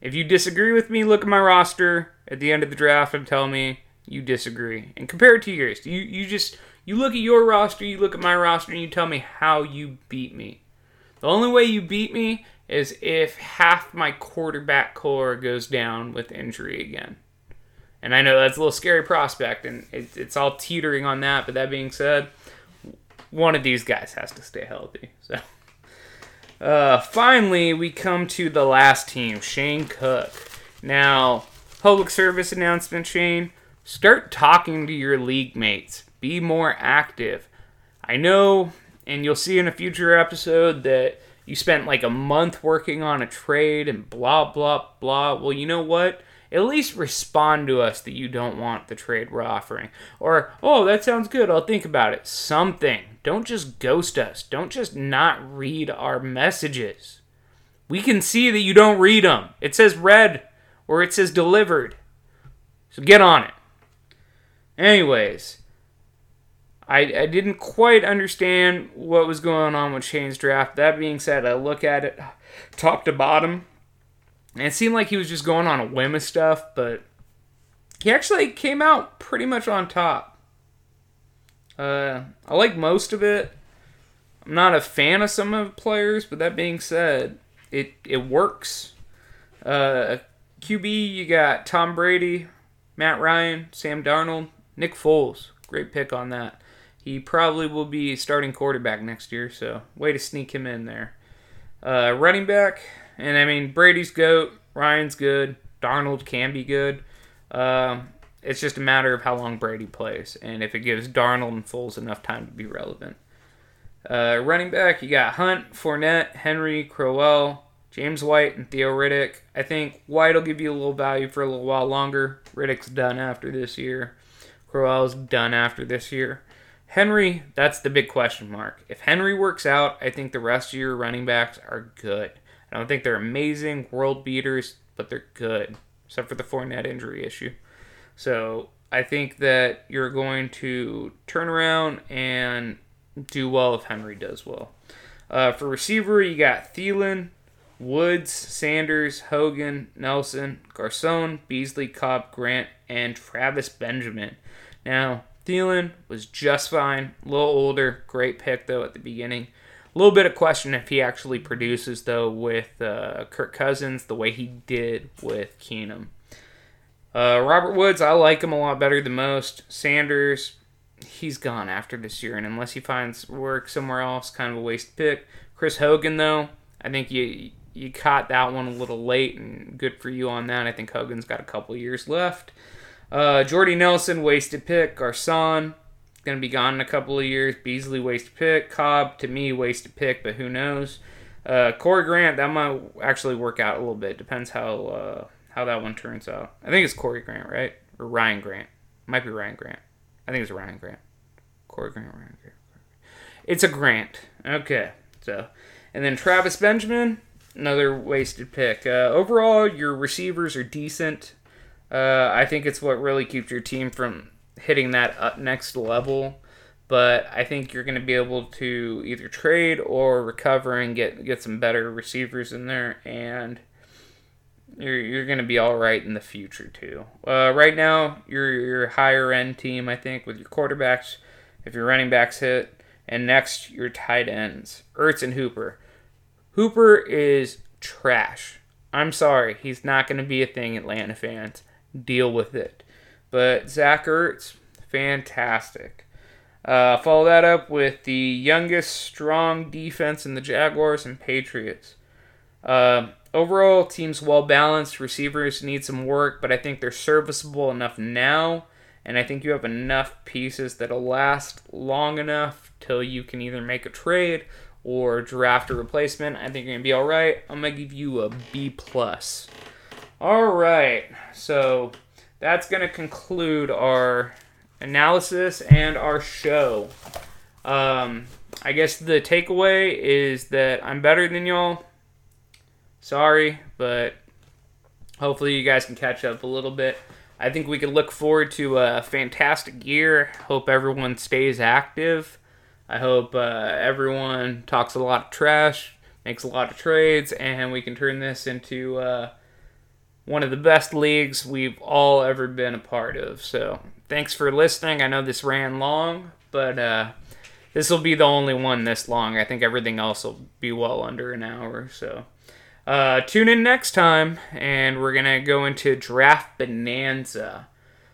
if you disagree with me, look at my roster at the end of the draft and tell me you disagree. And compare it to yours. You you just you look at your roster, you look at my roster, and you tell me how you beat me. The only way you beat me is if half my quarterback corps goes down with injury again. And I know that's a little scary prospect, and it, it's all teetering on that. But that being said, one of these guys has to stay healthy. So. Uh, finally, we come to the last team, Shane Cook. Now, public service announcement, Shane. Start talking to your league mates. Be more active. I know, and you'll see in a future episode that you spent like a month working on a trade and blah, blah, blah. Well, you know what? At least respond to us that you don't want the trade we're offering. Or, oh, that sounds good. I'll think about it. Something. Don't just ghost us. Don't just not read our messages. We can see that you don't read them. It says read or it says delivered. So get on it. Anyways, I, I didn't quite understand what was going on with Shane's draft. That being said, I look at it top to bottom, and it seemed like he was just going on a whim of stuff, but he actually came out pretty much on top. Uh, I like most of it. I'm not a fan of some of the players, but that being said, it it works. Uh, QB, you got Tom Brady, Matt Ryan, Sam Darnold, Nick Foles. Great pick on that. He probably will be starting quarterback next year, so way to sneak him in there. Uh, running back, and I mean Brady's goat, Ryan's good, Darnold can be good. Um, it's just a matter of how long Brady plays, and if it gives Darnold and Foles enough time to be relevant. Uh, running back, you got Hunt, Fournette, Henry, Crowell, James White, and Theo Riddick. I think White will give you a little value for a little while longer. Riddick's done after this year. Crowell's done after this year. Henry, that's the big question mark. If Henry works out, I think the rest of your running backs are good. I don't think they're amazing world beaters, but they're good, except for the Fournette injury issue. So I think that you're going to turn around and do well if Henry does well. Uh, for receiver, you got Thielen, Woods, Sanders, Hogan, Nelson, Garcon, Beasley, Cobb, Grant, and Travis Benjamin. Now, Thielen was just fine, a little older, great pick though at the beginning. A little bit of question if he actually produces though with uh, Kirk Cousins the way he did with Keenum. Uh, Robert Woods, I like him a lot better than most. Sanders, he's gone after this year, and unless he finds work somewhere else, kind of a waste pick. Chris Hogan, though, I think you you caught that one a little late, and good for you on that. I think Hogan's got a couple years left. Uh, Jordy Nelson, wasted pick. Garcon, going to be gone in a couple of years. Beasley, wasted pick. Cobb, to me, wasted pick, but who knows? Uh, Corey Grant, that might actually work out a little bit. Depends how uh, how that one turns out. I think it's Corey Grant, right? Or Ryan Grant. Might be Ryan Grant. I think it's Ryan Grant. Corey Grant, Ryan Grant. It's a Grant. Okay. So, and then Travis Benjamin, another wasted pick. Uh, overall, your receivers are decent. Uh, I think it's what really keeps your team from hitting that up next level. But I think you're going to be able to either trade or recover and get get some better receivers in there, and you're you're going to be all right in the future too. Uh, right now, you're your higher end team, I think, with your quarterbacks. If your running backs hit, and next your tight ends, Ertz and Hooper. Hooper is trash. I'm sorry, he's not going to be a thing, Atlanta fans. Deal with it. But Zach Ertz, fantastic. Uh, follow that up with the youngest strong defense in the Jaguars and Patriots. Uh, overall, team's well balanced. Receivers need some work, but I think they're serviceable enough now. And I think you have enough pieces that'll last long enough till you can either make a trade or draft a replacement. I think you're gonna be all right. I'm gonna give you a B plus. All right, so that's gonna conclude our analysis and our show. Um, I guess the takeaway is that I'm better than y'all. Sorry, but hopefully you guys can catch up a little bit. I think we can look forward to a fantastic year. Hope everyone stays active. I hope uh, everyone talks a lot of trash, makes a lot of trades, and we can turn this into uh, one of the best leagues we've all ever been a part of. So, thanks for listening. I know this ran long, but uh, this will be the only one this long. I think everything else will be well under an hour. So, uh, tune in next time, and we're gonna go into Draft Bonanza.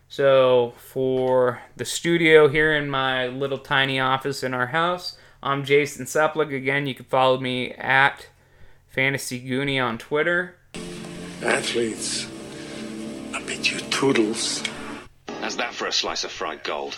So, for the studio here in my little tiny office in our house, I'm Jason Seplik. Again, you can follow me at Fantasy Goonie on Twitter athletes. I bet you toodles. How's that for a slice of fried gold?